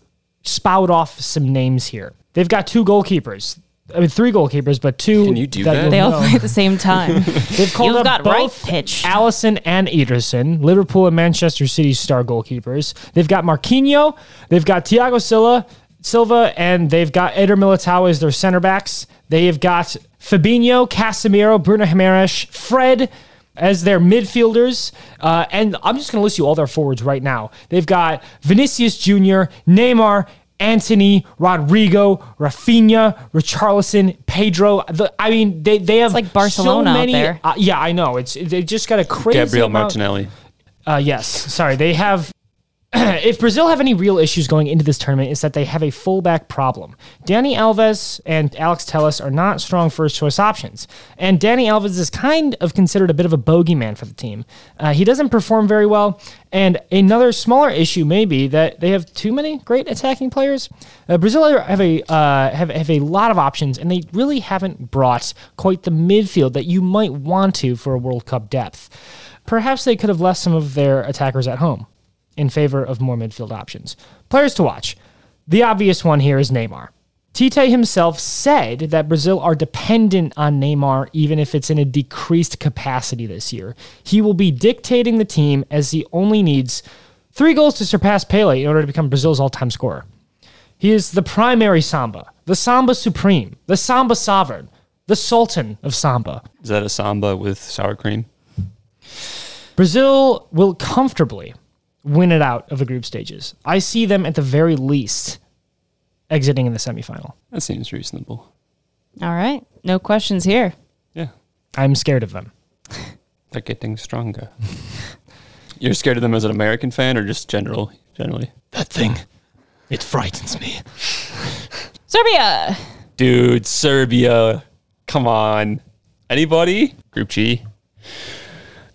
spout off some names here. They've got two goalkeepers. I mean, three goalkeepers, but two. Can you do that? you'll They all know. play at the same time. They've called You've up got right both pitch. Alisson and Ederson, Liverpool and Manchester City's star goalkeepers. They've got Marquinhos, they've got Thiago Silva, Silva, and they've got Eder Militao as their center backs. They have got Fabinho, Casemiro, Bruno Jimenez, Fred as their midfielders. Uh, and I'm just going to list you all their forwards right now. They've got Vinicius Jr., Neymar, Antony, Rodrigo, Rafinha, Richarlison, Pedro. The, I mean, they, they have like Barcelona so out many, there. Uh, yeah, I know. It's they just got a crazy Gabriel amount- Martinelli. uh, yes. Sorry. They have. if Brazil have any real issues going into this tournament, is that they have a fullback problem. Dani Alves and Alex Telles are not strong first choice options. And Dani Alves is kind of considered a bit of a bogeyman for the team. Uh, he doesn't perform very well. And another smaller issue may be that they have too many great attacking players. Uh, Brazil have a uh, have, have a lot of options, and they really haven't brought quite the midfield that you might want to for a World Cup depth. Perhaps they could have left some of their attackers at home in favor of more midfield options. Players to watch. The obvious one here is Neymar. Tite himself said that Brazil are dependent on Neymar even if it's in a decreased capacity this year. He will be dictating the team as he only needs three goals to surpass Pele in order to become Brazil's all time scorer. He is the primary Samba, the Samba Supreme, the Samba Sovereign, the Sultan of Samba. Is that a samba with sour cream? Brazil will comfortably win it out of the group stages. I see them at the very least exiting in the semifinal. That seems reasonable. all right. No questions here. Yeah. I'm scared of them. They're getting stronger. You're scared of them as an American fan or just general generally? That thing, it frightens me. Serbia. Dude, Serbia. Come on. Anybody? Group G.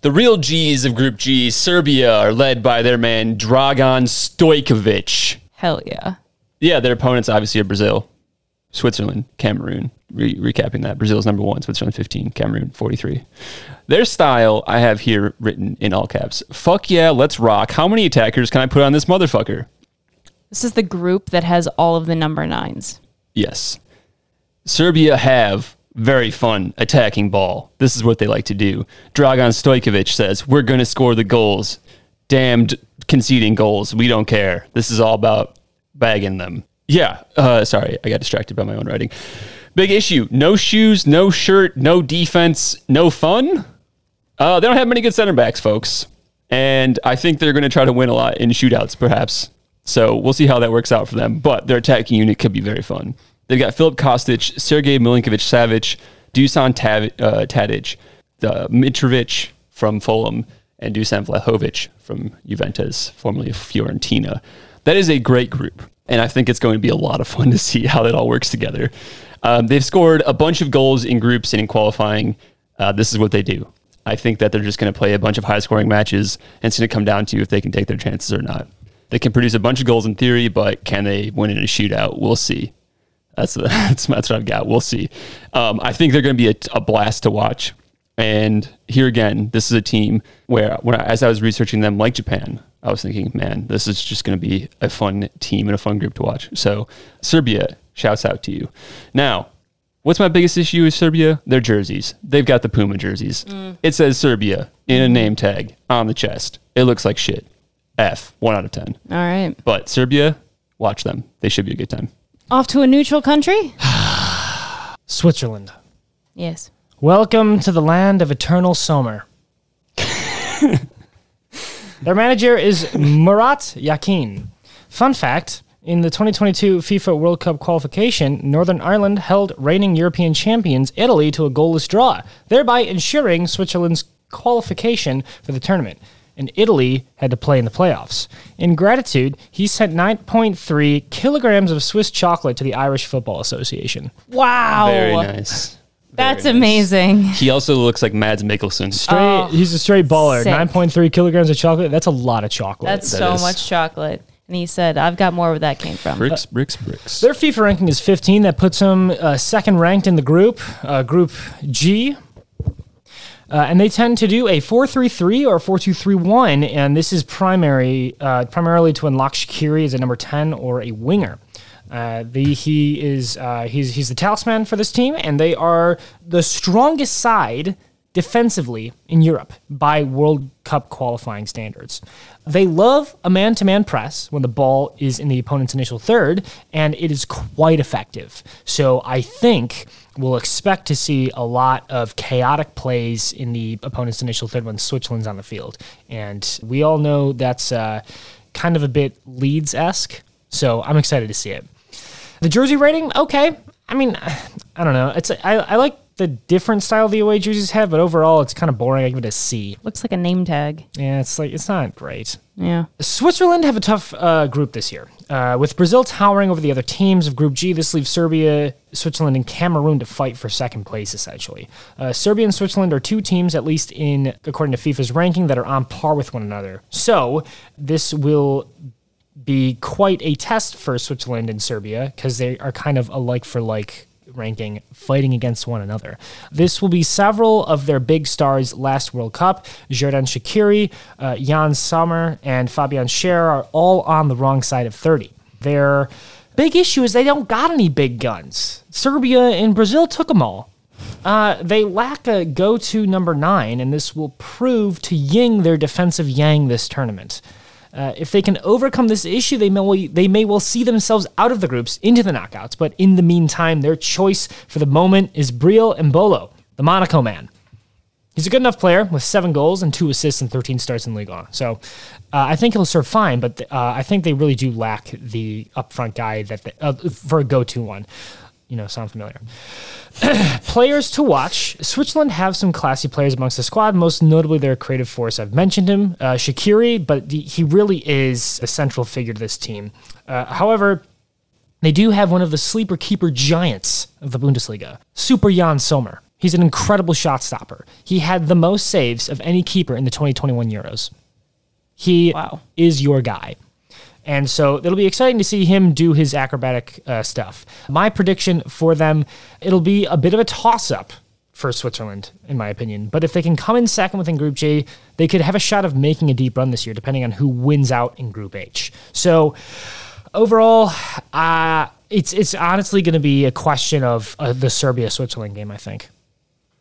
The real G's of Group G, Serbia, are led by their man Dragan Stojkovic. Hell yeah. Yeah, their opponents obviously are Brazil, Switzerland, Cameroon. Re- recapping that, Brazil's number one, Switzerland 15, Cameroon 43. Their style I have here written in all caps. Fuck yeah, let's rock. How many attackers can I put on this motherfucker? This is the group that has all of the number nines. Yes. Serbia have very fun attacking ball. This is what they like to do. Dragan Stojkovic says, We're going to score the goals. Damned conceding goals. We don't care. This is all about bagging them. Yeah. Uh, sorry, I got distracted by my own writing. Big issue no shoes, no shirt, no defense, no fun. Uh, they don't have many good center backs, folks. And I think they're going to try to win a lot in shootouts, perhaps. So we'll see how that works out for them. But their attacking unit could be very fun. They've got Filip Kostic, Sergej Milinkovic Savic, Dusan Tav- uh, Tadic, uh, Mitrovic from Fulham, and Dusan Vlahovic from Juventus, formerly Fiorentina. That is a great group. And I think it's going to be a lot of fun to see how that all works together. Um, they've scored a bunch of goals in groups and in qualifying. Uh, this is what they do. I think that they're just going to play a bunch of high scoring matches, and it's going to come down to if they can take their chances or not. They can produce a bunch of goals in theory, but can they win in a shootout? We'll see. That's that's that's what I've got. We'll see. Um, I think they're going to be a, a blast to watch. And here again, this is a team where, when I, as I was researching them, like Japan, I was thinking, man, this is just going to be a fun team and a fun group to watch. So, Serbia, shouts out to you. Now, what's my biggest issue with Serbia? Their jerseys. They've got the Puma jerseys. It says Serbia in a name tag on the chest. It looks like shit. F, one out of 10. All right. But Serbia, watch them. They should be a good time. Off to a neutral country? Switzerland. Yes. Welcome to the land of eternal summer. Their manager is Murat Yakin. Fun fact in the 2022 FIFA World Cup qualification, Northern Ireland held reigning European champions Italy to a goalless draw, thereby ensuring Switzerland's qualification for the tournament. And Italy had to play in the playoffs. In gratitude, he sent 9.3 kilograms of Swiss chocolate to the Irish Football Association. Wow. Very nice. That's nice. amazing. He also looks like Mads Mikkelsen. Straight, Oh, he's a straight baller. sick. 9.3 kilograms of chocolate. That's a lot of chocolate. That's That so is- much chocolate. And he said, I've got more where that came from. Bricks, bricks, bricks. Their FIFA ranking is 15. That puts them uh, second ranked in the group, uh, Group G. Uh, and they tend to do a 4-3-3 or 4-2-3-1, and this is primary, uh, primarily to unlock Shaqiri as a number 10 or a winger. Uh, the, he is uh, he's, he's the talisman for this team, and they are the strongest side defensively in Europe by World Cup qualifying standards. They love a man to man press when the ball is in the opponent's initial third, and it is quite effective. So I think we'll expect to see a lot of chaotic plays in the opponent's initial third when Switzerland's on the field. And we all know that's uh, kind of a bit Leeds esque. So I'm excited to see it. The jersey rating, okay. I mean, I don't know. It's I, I like the different style the away jerseys have, but overall it's kind of boring. I give it a C. Looks like a name tag. Yeah, it's like it's not great. Yeah. Switzerland have a tough uh, group this year. Uh, with Brazil towering over the other teams of Group G, this leaves Serbia, Switzerland, and Cameroon to fight for second place, essentially. Uh, Serbia and Switzerland are two teams, at least in according to FIFA's ranking, that are on par with one another. So this will be quite a test for Switzerland and Serbia because they are kind of a like for like ranking fighting against one another. This will be several of their big stars last World Cup. Xherdan Shaqiri, uh, Jan Sommer, and Fabian Schär are all on the wrong side of 30. Their big issue is they don't got any big guns. Serbia and Brazil took them all. Uh, they lack a go to number nine, and this will prove to ying their defensive yang this tournament. Uh, if they can overcome this issue, they may, they may well see themselves out of the groups into the knockouts. But in the meantime, their choice for the moment is Breel Embolo, the Monaco man. He's a good enough player with seven goals and two assists and 13 starts in Ligue 1. So uh, I think he'll serve fine, but uh, I think they really do lack the upfront guy that they, uh, for a go to one. You know, sound familiar? players to watch. Switzerland have some classy players amongst the squad, most notably their creative force. I've mentioned him, uh, Shaqiri, but the, he really is a central figure to this team. Uh, however, they do have one of the sleeper keeper giants of the Bundesliga, Super Jan Sommer. He's an incredible shot stopper. He had the most saves of any keeper in the 2021 Euros. He Wow. is your guy. And so it'll be exciting to see him do his acrobatic uh, stuff. My prediction for them, it'll be a bit of a toss up for Switzerland, in my opinion. But if they can come in second within Group J, they could have a shot of making a deep run this year, depending on who wins out in Group H. So overall, uh, it's it's honestly going to be a question of uh, the Serbia Switzerland game. I think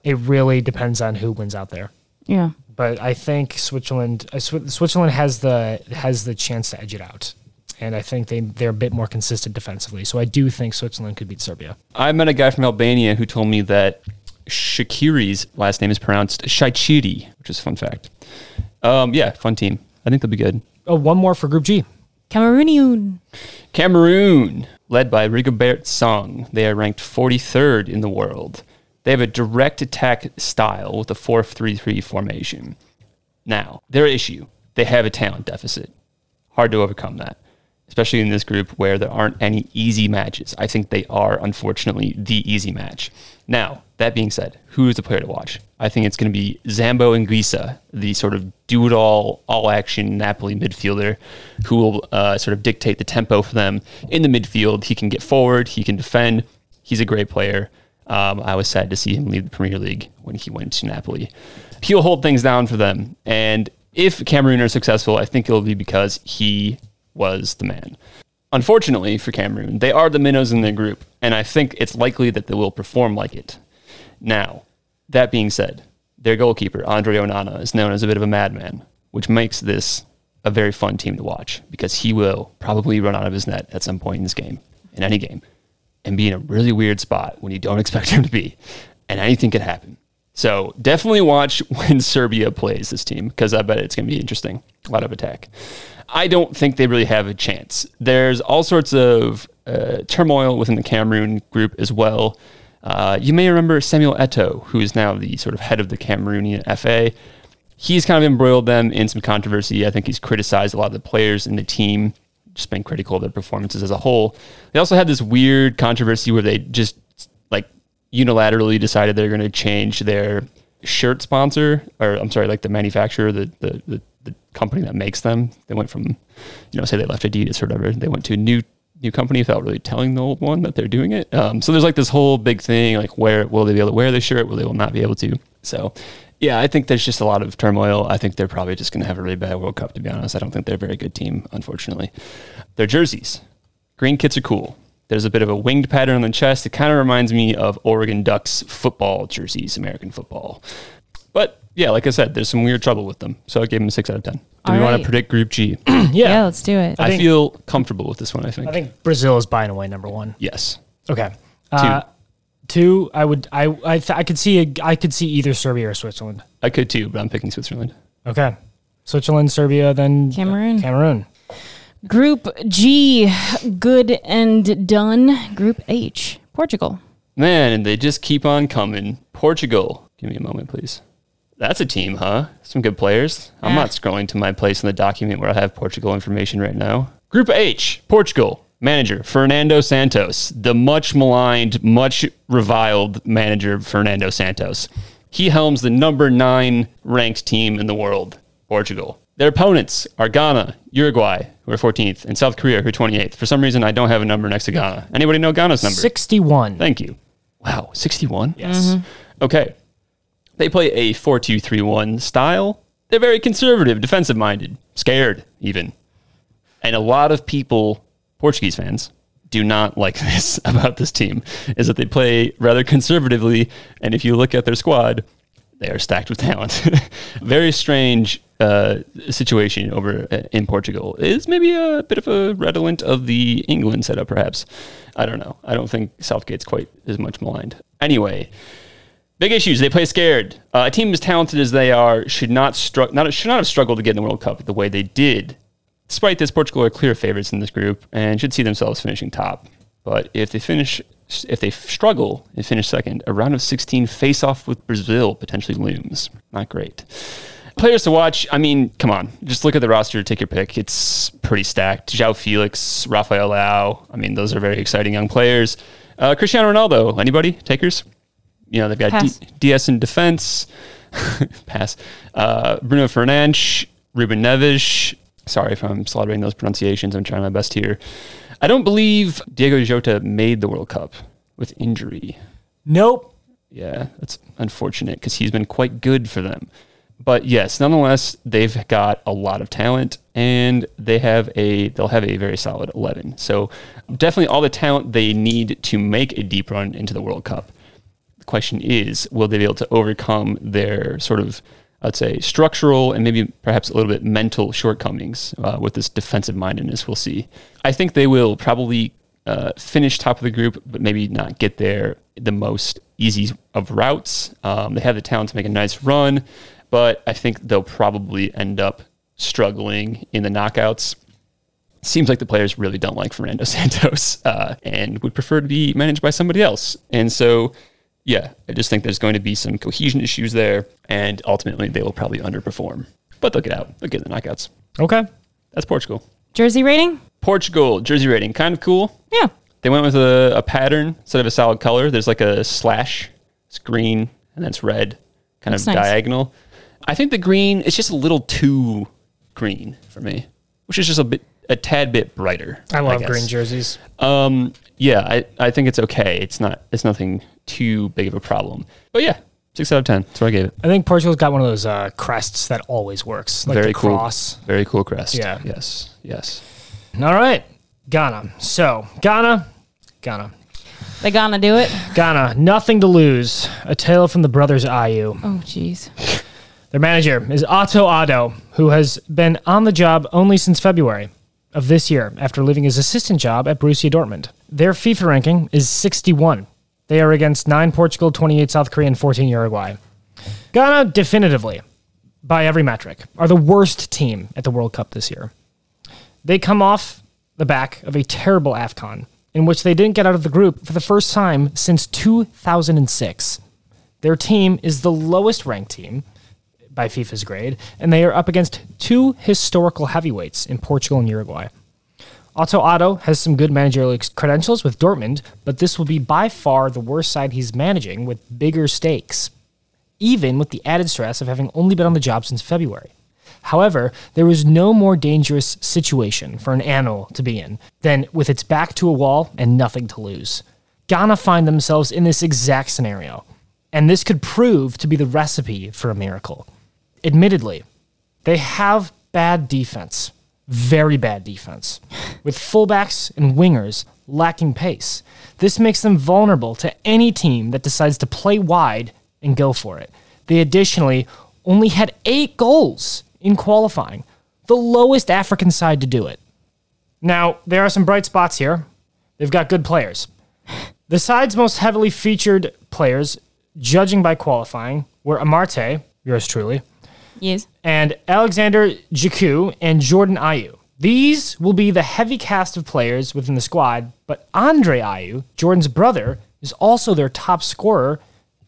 it really depends on who wins out there Yeah. But I think Switzerland uh, Swi- Switzerland has the has the chance to edge it out, and I think they they're a bit more consistent defensively. So I do think Switzerland could beat Serbia. I met a guy from Albania who told me that Shaqiri's last name is pronounced Shaichiri, which is a fun fact. Um, yeah, fun team. I think they'll be good. Oh, one more for Group G. Cameroonian. Cameroon, led by Rigobert Song. They are ranked 43rd in the world. They have a direct attack style with a 4 3 3 formation. Now, their issue, they have a talent deficit. Hard to overcome that. especially in this group where there aren't any easy matches. I think they are, unfortunately, the easy match. Now, that being said, who is the player to watch? I think it's going to be Zambo Anguissa, the sort of do it all, all action Napoli midfielder who will uh, sort of dictate the tempo for them in the midfield. He can get forward, he can defend. He's a great player. Um, I was sad to see him leave the Premier League when he went to Napoli. He'll hold things down for them. And if Cameroon are successful, I think it'll be because he was the man. Unfortunately for Cameroon, they are the minnows in their group, and I think it's likely that they will perform like it. Now, that being said, their goalkeeper, Andre Onana, is known as a bit of a madman, which makes this a very fun team to watch because he will probably run out of his net at some point in this game, in any game, and be in a really weird spot when you don't expect him to be, and anything could happen. So definitely watch when Serbia plays this team because I bet it's going to be interesting. A lot of attack. I don't think they really have a chance. There's all sorts of uh, turmoil within the Cameroon group as well. Uh, you may remember Samuel Eto'o, who is now the sort of head of the Cameroonian FA. He's kind of embroiled them in some controversy. I think he's criticized a lot of the players in the team, just been critical of their performances as a whole. They also had this weird controversy where they just like unilaterally decided they're going to change their shirt sponsor, or I'm sorry, like the manufacturer, the, the, the the company that makes them. They went from, you know, say they left Adidas or whatever. They went to a new new company without really telling the old one that they're doing it. Um, so there's like this whole big thing, like where will they be able to wear the shirt? Will they will not be able to? So yeah, I think there's just a lot of turmoil. I think they're probably just going to have a really bad World Cup. To be honest, I don't think they're a very good team. Unfortunately, their jerseys, green kits are cool. There's a bit of a winged pattern on the chest. It kind of reminds me of Oregon Ducks football jerseys, American football. But yeah, like I said, there's some weird trouble with them. So I gave them a six out of ten. Do All we want to predict Group G? Yeah. Yeah, let's do it. I I, think- feel comfortable with this one. I think. I think Brazil is buying away number one. yes. Okay. Uh, two. I would. I. I. Th- I could see. A, I could see either Serbia or Switzerland. I could too, but I'm picking Switzerland. Okay. Switzerland, Serbia, then Cameroon. Cameroon. Group G, good and done. Group H, Portugal. Man, and they just keep on coming. Portugal. Give me a moment, please. That's a team, huh? Some good players. I'm Yeah. not scrolling to my place in the document where I have Portugal information right now. Group H, Portugal. Manager Fernando Santos, the much maligned, much reviled manager Fernando Santos. He helms the number nine ranked team in the world, Portugal. Their opponents are Ghana, Uruguay, who are 14th, and South Korea, who are 28th. For some reason, I don't have a number next to Ghana. Anybody know Ghana's number? Sixty-one. Thank you. Wow, 61? Yes. Mm-hmm. Okay. They play a 4 2 3 1 style. They're very conservative, defensive minded, scared even. And a lot of people, Portuguese fans, do not like this about this team is that they play rather conservatively. And if you look at their squad, they are stacked with talent. very strange uh, situation over uh, in Portugal. Is maybe a bit of a redolent of the England setup, perhaps. I don't know. I don't think Southgate's quite as much maligned. Anyway, Big issues. They play scared. Uh, a team as talented as they are should not, stru- not should not have struggled to get in the World Cup the way they did. Despite this, Portugal are clear favorites in this group and should see themselves finishing top. But if they finish, if they struggle and finish second, a round of 16 face-off with Brazil potentially looms. Not great. Players to watch. I mean, come on, just look at the roster. To take your pick. It's pretty stacked. João Felix, Rafael Leao. I mean, those are very exciting young players. Uh, Cristiano Ronaldo. Anybody takers? You know, they've got D- DS in defense. Pass. Uh, Bruno Fernandes, Ruben Neves. Sorry if I'm slaughtering those pronunciations. I'm trying my best here. I don't believe Diogo Jota made the World Cup with injury. Nope. Yeah, that's unfortunate because he's been quite good for them. But yes, nonetheless, they've got a lot of talent and they have a they'll have a very solid 11. So definitely all the talent they need to make a deep run into the World Cup. The question is, will they be able to overcome their sort of I'd say structural and maybe perhaps a little bit mental shortcomings uh, with this defensive mindedness. We'll see. I think they will probably uh, finish top of the group, but maybe not get there the most easy of routes. Um, they have the talent to make a nice run, but I think they'll probably end up struggling in the knockouts. Seems like the players really don't like Fernando Santos uh, and would prefer to be managed by somebody else. And so, yeah, I just think there's going to be some cohesion issues there, and ultimately they will probably underperform. But they'll get out. They'll get the knockouts. Okay. That's Portugal. Jersey rating? Portugal jersey rating, kind of cool. Yeah. They went with a, a pattern instead of a solid color. There's like a slash. It's green and then it's red, kind That's of nice. diagonal. I think the green is just a little too green for me, which is just a bit a tad bit brighter. I love guess. green jerseys. Um, yeah, I, I think it's okay. It's not it's nothing too big of a problem. But yeah, six out of ten. That's what I gave it. I think Portugal's got one of those uh, crests that always works, like Very the cool. cross. Very cool crest. Yeah. Yes. Yes. All right, Ghana. So Ghana, Ghana, They gonna do it? Ghana. Nothing to lose. A tale from the brothers Ayew. Oh, jeez. Their manager is Otto Addo, who has been on the job only since February of this year after leaving his assistant job at Borussia Dortmund. Their FIFA ranking is 61. They are against 9 Portugal, 28 South Korea, and 14 Uruguay. Ghana, definitively, by every metric, are the worst team at the World Cup this year. They come off the back of a terrible AFCON in which they didn't get out of the group for the first time since 2006. Their team is the lowest ranked team by FIFA's grade, and they are up against two historical heavyweights in Portugal and Uruguay. Otto Otto has some good managerial credentials with Dortmund, but this will be by far the worst side he's managing with bigger stakes, even with the added stress of having only been on the job since February. However, there is no more dangerous situation for an animal to be in than with its back to a wall and nothing to lose. Ghana find themselves in this exact scenario, and this could prove to be the recipe for a miracle. Admittedly, they have bad defense, very bad defense, with fullbacks and wingers lacking pace. This makes them vulnerable to any team that decides to play wide and go for it. They additionally only had eight goals in qualifying, the lowest African side to do it. Now, there are some bright spots here. They've got good players. The side's most heavily featured players, judging by qualifying, were Amartey, yours truly, Yes. and Alexander Djiku and Jordan Ayew. These will be the heavy cast of players within the squad, but Andre Ayew, Jordan's brother, is also their top scorer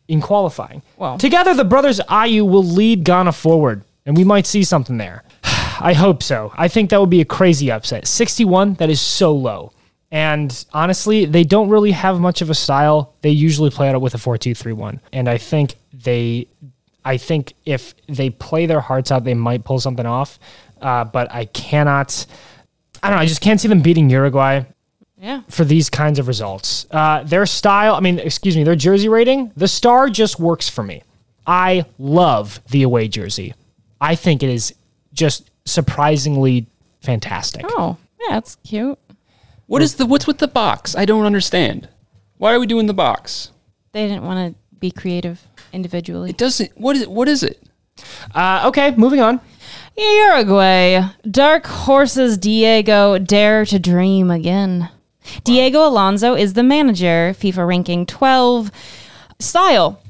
in qualifying. Wow. Together, the brothers Ayew will lead Ghana forward, and we might see something there. I hope so. I think that would be a crazy upset. 61, that is so low. And honestly, they don't really have much of a style. They usually play it with a 4-2-3-1. And I think they I think if they play their hearts out, they might pull something off. Uh, but I cannot I don't know, I just can't see them beating Uruguay Yeah. for these kinds of results. Uh, their style, I mean, excuse me, their jersey rating, the star just works for me. I love the away jersey. I think it is just surprisingly fantastic. Oh, yeah, that's cute. What is the what's with the box? I don't understand. Why are we doing the box? They didn't want to be creative individually. It doesn't. What is it? What is it? Uh, okay, moving on. Uruguay. Dark Horses Diego dare to dream again. Diego Alonso is the manager, FIFA ranking 12. Style.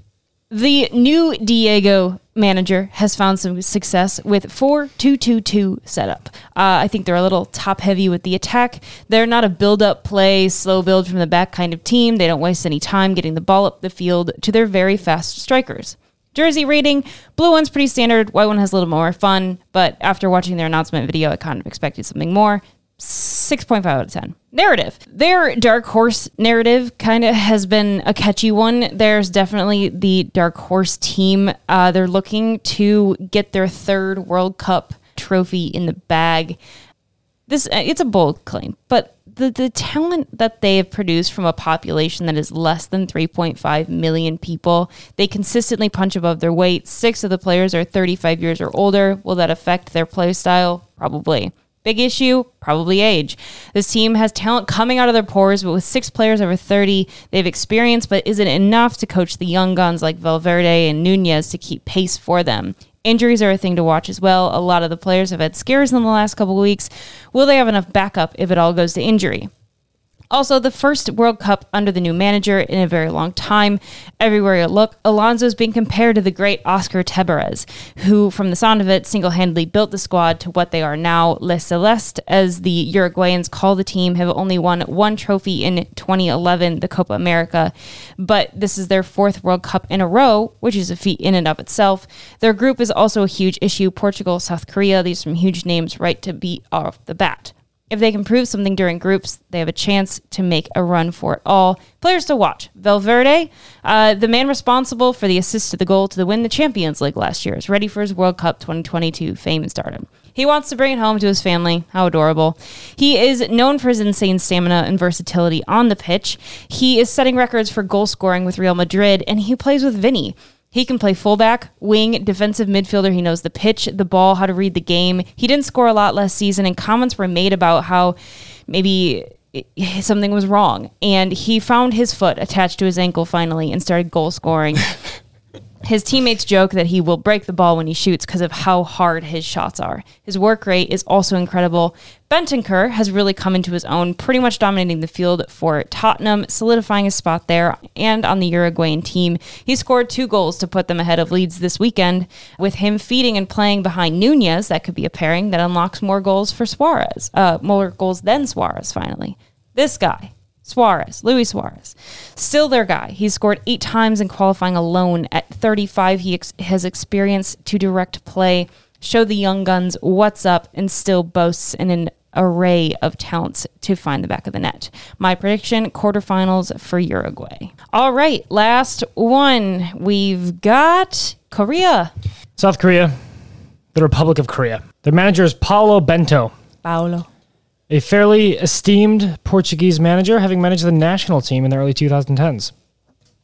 The new Diego manager has found some success with 4-2-2-2 setup. Uh, I think they're a little top heavy with the attack. They're not a build up play, slow build from the back kind of team. They don't waste any time getting the ball up the field to their very fast strikers. Jersey rating, blue one's pretty standard, white one has a little more fun, but after watching their announcement video, I kind of expected something more. 6.5 out of 10. Narrative. Their Dark Horse narrative kind of has been a catchy one. There's definitely the Dark Horse team. Uh, they're looking to get their third World Cup trophy in the bag. This uh, it's a bold claim, but the the talent that they have produced from a population that is less than 3.5 million people, they consistently punch above their weight. Six of the players are 35 years or older. Will that affect their play style? Probably. Big issue, probably age. This team has talent coming out of their pores, but with six players over 30, they have experience, but isn't enough to coach the young guns like Valverde and Nunez to keep pace for them. Injuries are a thing to watch as well. A lot of the players have had scares in the last couple weeks. Will they have enough backup if it all goes to injury? Also, the first World Cup under the new manager in a very long time. Everywhere you look, Alonso is being compared to the great Oscar Tabarez, who, from the sound of it, single handedly built the squad to what they are now. Les Celeste, as the Uruguayans call the team, have only won one trophy in 2011, the Copa America, but this is their fourth World Cup in a row, which is a feat in and of itself. Their group is also a huge issue Portugal, South Korea, these are some huge names right to beat off the bat. If they can prove something during groups, they have a chance to make a run for it all. Players to watch Valverde, uh, the man responsible for the assist to the goal to win the Champions League last year, is ready for his World Cup 2022 fame and stardom. He wants to bring it home to his family. How adorable. He is known for his insane stamina and versatility on the pitch. He is setting records for goal scoring with Real Madrid, and he plays with Vinny. He can play fullback, wing, defensive midfielder. He knows the pitch, the ball, how to read the game. He didn't score a lot last season, and comments were made about how maybe something was wrong. And he found his foot attached to his ankle finally and started goal scoring. His teammates joke that he will break the ball when he shoots because of how hard his shots are. His work rate is also incredible. Bentancur has really come into his own, pretty much dominating the field for Tottenham, solidifying his spot there and on the Uruguayan team. He scored two goals to put them ahead of Leeds this weekend. With him feeding and playing behind Nunez, that could be a pairing that unlocks more goals for Suarez, uh, more goals than Suarez, finally. This guy, Suarez, Luis Suarez, still their guy. He's scored eight times in qualifying alone. At 35, he ex- has experience to direct play, show the young guns what's up, and still boasts an array of talents to find the back of the net. My prediction quarterfinals for Uruguay. All right, last one. We've got Korea. South Korea, the Republic of Korea. Their manager is Paulo Bento, Paulo. A fairly esteemed Portuguese manager, having managed the national team in the early 2010s.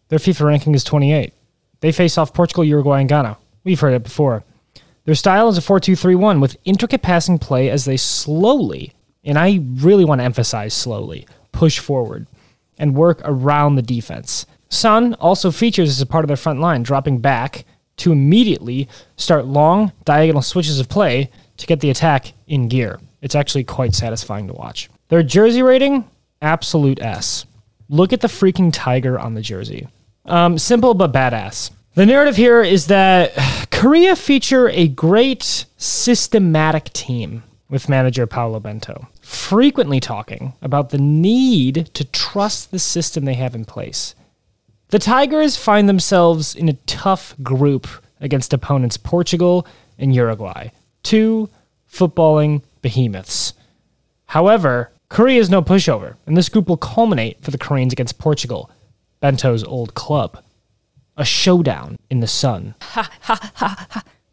Their FIFA ranking is 28. They face off Portugal, Uruguay, and Ghana. We've heard it before. Their style is a 4 2 3 1 with intricate passing play as they slowly, and I really want to emphasize slowly, push forward and work around the defense. Sun also features as a part of their front line, dropping back to immediately start long diagonal switches of play to get the attack in gear. It's actually quite satisfying to watch. Their jersey rating, absolute S. Look at the freaking tiger on the jersey. Um, simple but badass. The narrative here is that Korea feature a great systematic team with manager Paulo Bento, frequently talking about the need to trust the system they have in place. The Tigers find themselves in a tough group against opponents Portugal and Uruguay, two footballing behemoths. However, Korea is no pushover, and this group will culminate for the Koreans against Portugal, Bento's old club. A showdown in the sun.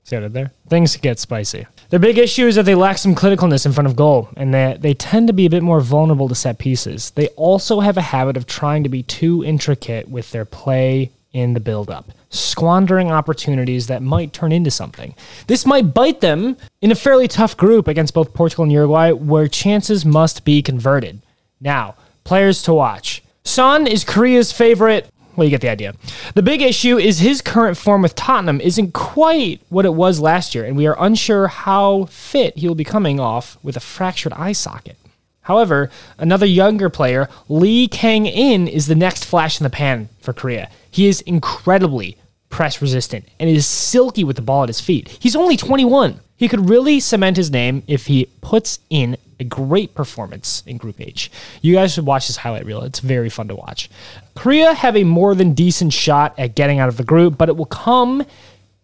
See what I did there? Things get spicy. Their big issue is that they lack some clinicalness in front of goal, and that they tend to be a bit more vulnerable to set pieces. They also have a habit of trying to be too intricate with their play in the build-up, squandering opportunities that might turn into something. This might bite them in a fairly tough group against both Portugal and Uruguay, where chances must be converted. Now, players to watch. Son is Korea's favorite well, you get the idea. The big issue is his current form with Tottenham isn't quite what it was last year, and we are unsure how fit he will be coming off with a fractured eye socket. However, another younger player, Lee Kang In, is the next flash in the pan for Korea. He is incredibly press resistant and is silky with the ball at his feet. He's only 21. He could really cement his name if he puts in a great performance in Group H. You guys should watch this highlight reel. It's very fun to watch. Korea have a more than decent shot at getting out of the group, but it will come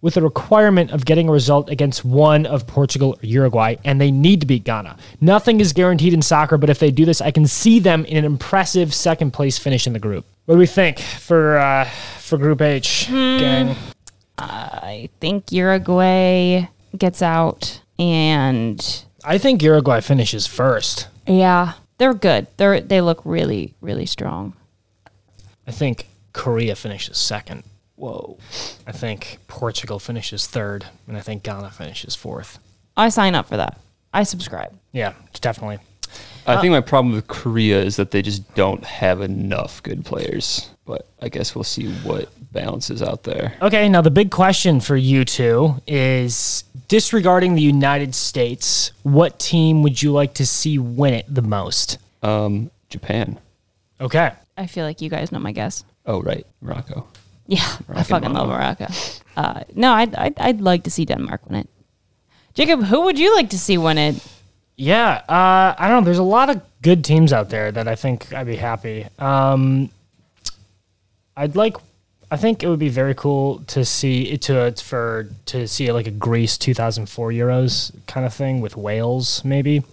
with a requirement of getting a result against one of Portugal or Uruguay, and they need to beat Ghana. Nothing is guaranteed in soccer, but if they do this, I can see them in an impressive second place finish in the group. What do we think for uh, for Group H, hmm. gang? I think Uruguay gets out and I think Uruguay finishes first. yeah, they're good. They're they look really really strong. I think Korea finishes second. Whoa. I think Portugal finishes third, and I think Ghana finishes fourth. I sign up for that. I subscribe. Yeah, definitely. I think uh, my problem with Korea is that they just don't have enough good players. But I guess we'll see what balances out there. Okay, now the big question for you two is disregarding the United States, what team would you like to see win it the most? Um, Japan. Okay. I feel like you guys know my guess. Oh, right, Morocco. Yeah, I Morocco fucking love. Morocco. Uh, no, I'd, I'd I'd like to see Denmark win it. Jacob, who would you like to see win it? Yeah, uh, I don't know. There's a lot of good teams out there that I think I'd be happy. Um, I'd like. I think it would be very cool to see to for to see like a Greece 2004 Euros kind of thing with Wales maybe.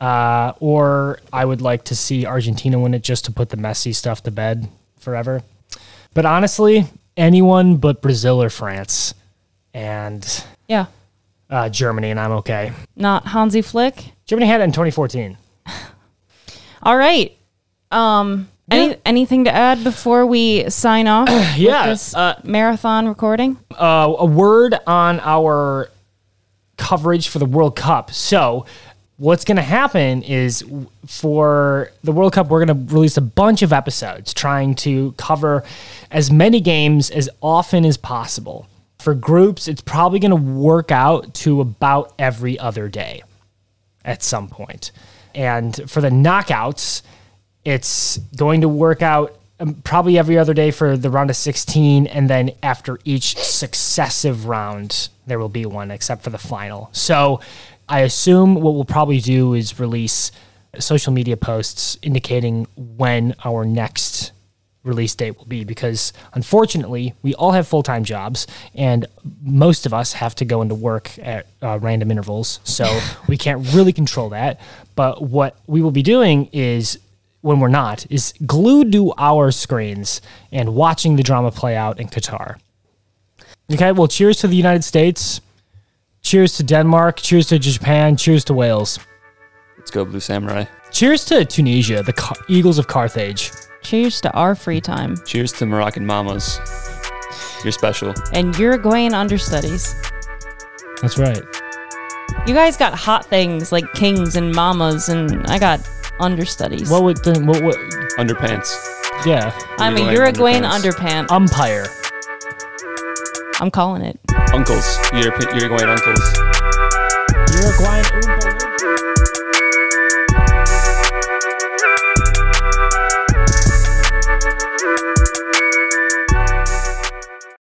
Uh, or I would like to see Argentina win it just to put the Messi stuff to bed forever. But honestly, anyone but Brazil or France and Yeah. uh, Germany, and I'm okay. Not Hansi Flick. Germany had it in 2014. All right. Um any, anything to add before we sign off? yes. Yeah, uh, marathon recording. uh, a word on our coverage for the World Cup. So, what's going to happen is for the World Cup, we're going to release a bunch of episodes trying to cover as many games as often as possible. For groups, it's probably going to work out to about every other day at some point. And for the knockouts, it's going to work out um, probably every other day for the round of 16 and then after each successive round there will be one except for the final. So i assume what we'll probably do is release social media posts indicating when our next release date will be because unfortunately we all have full-time jobs and most of us have to go into work at uh, random intervals so we can't really control that. But what we will be doing is when we're not is glued to our screens and watching the drama play out in qatar okay well cheers to the united states cheers to denmark cheers to japan cheers to wales Let's go, Blue Samurai. cheers to tunisia the Car- eagles of carthage Cheers to our free time Cheers to Moroccan mamas. You're special. and Uruguayan understudies. that's right You guys got hot things like kings and mamas, and I got understudies. what would then what, what Underpants. yeah I'm a Uruguayan Uruguayan underpants. umpire I'm calling it. Uncles. Europe, Uruguayan uncles. Uruguayan Oompa Loompa.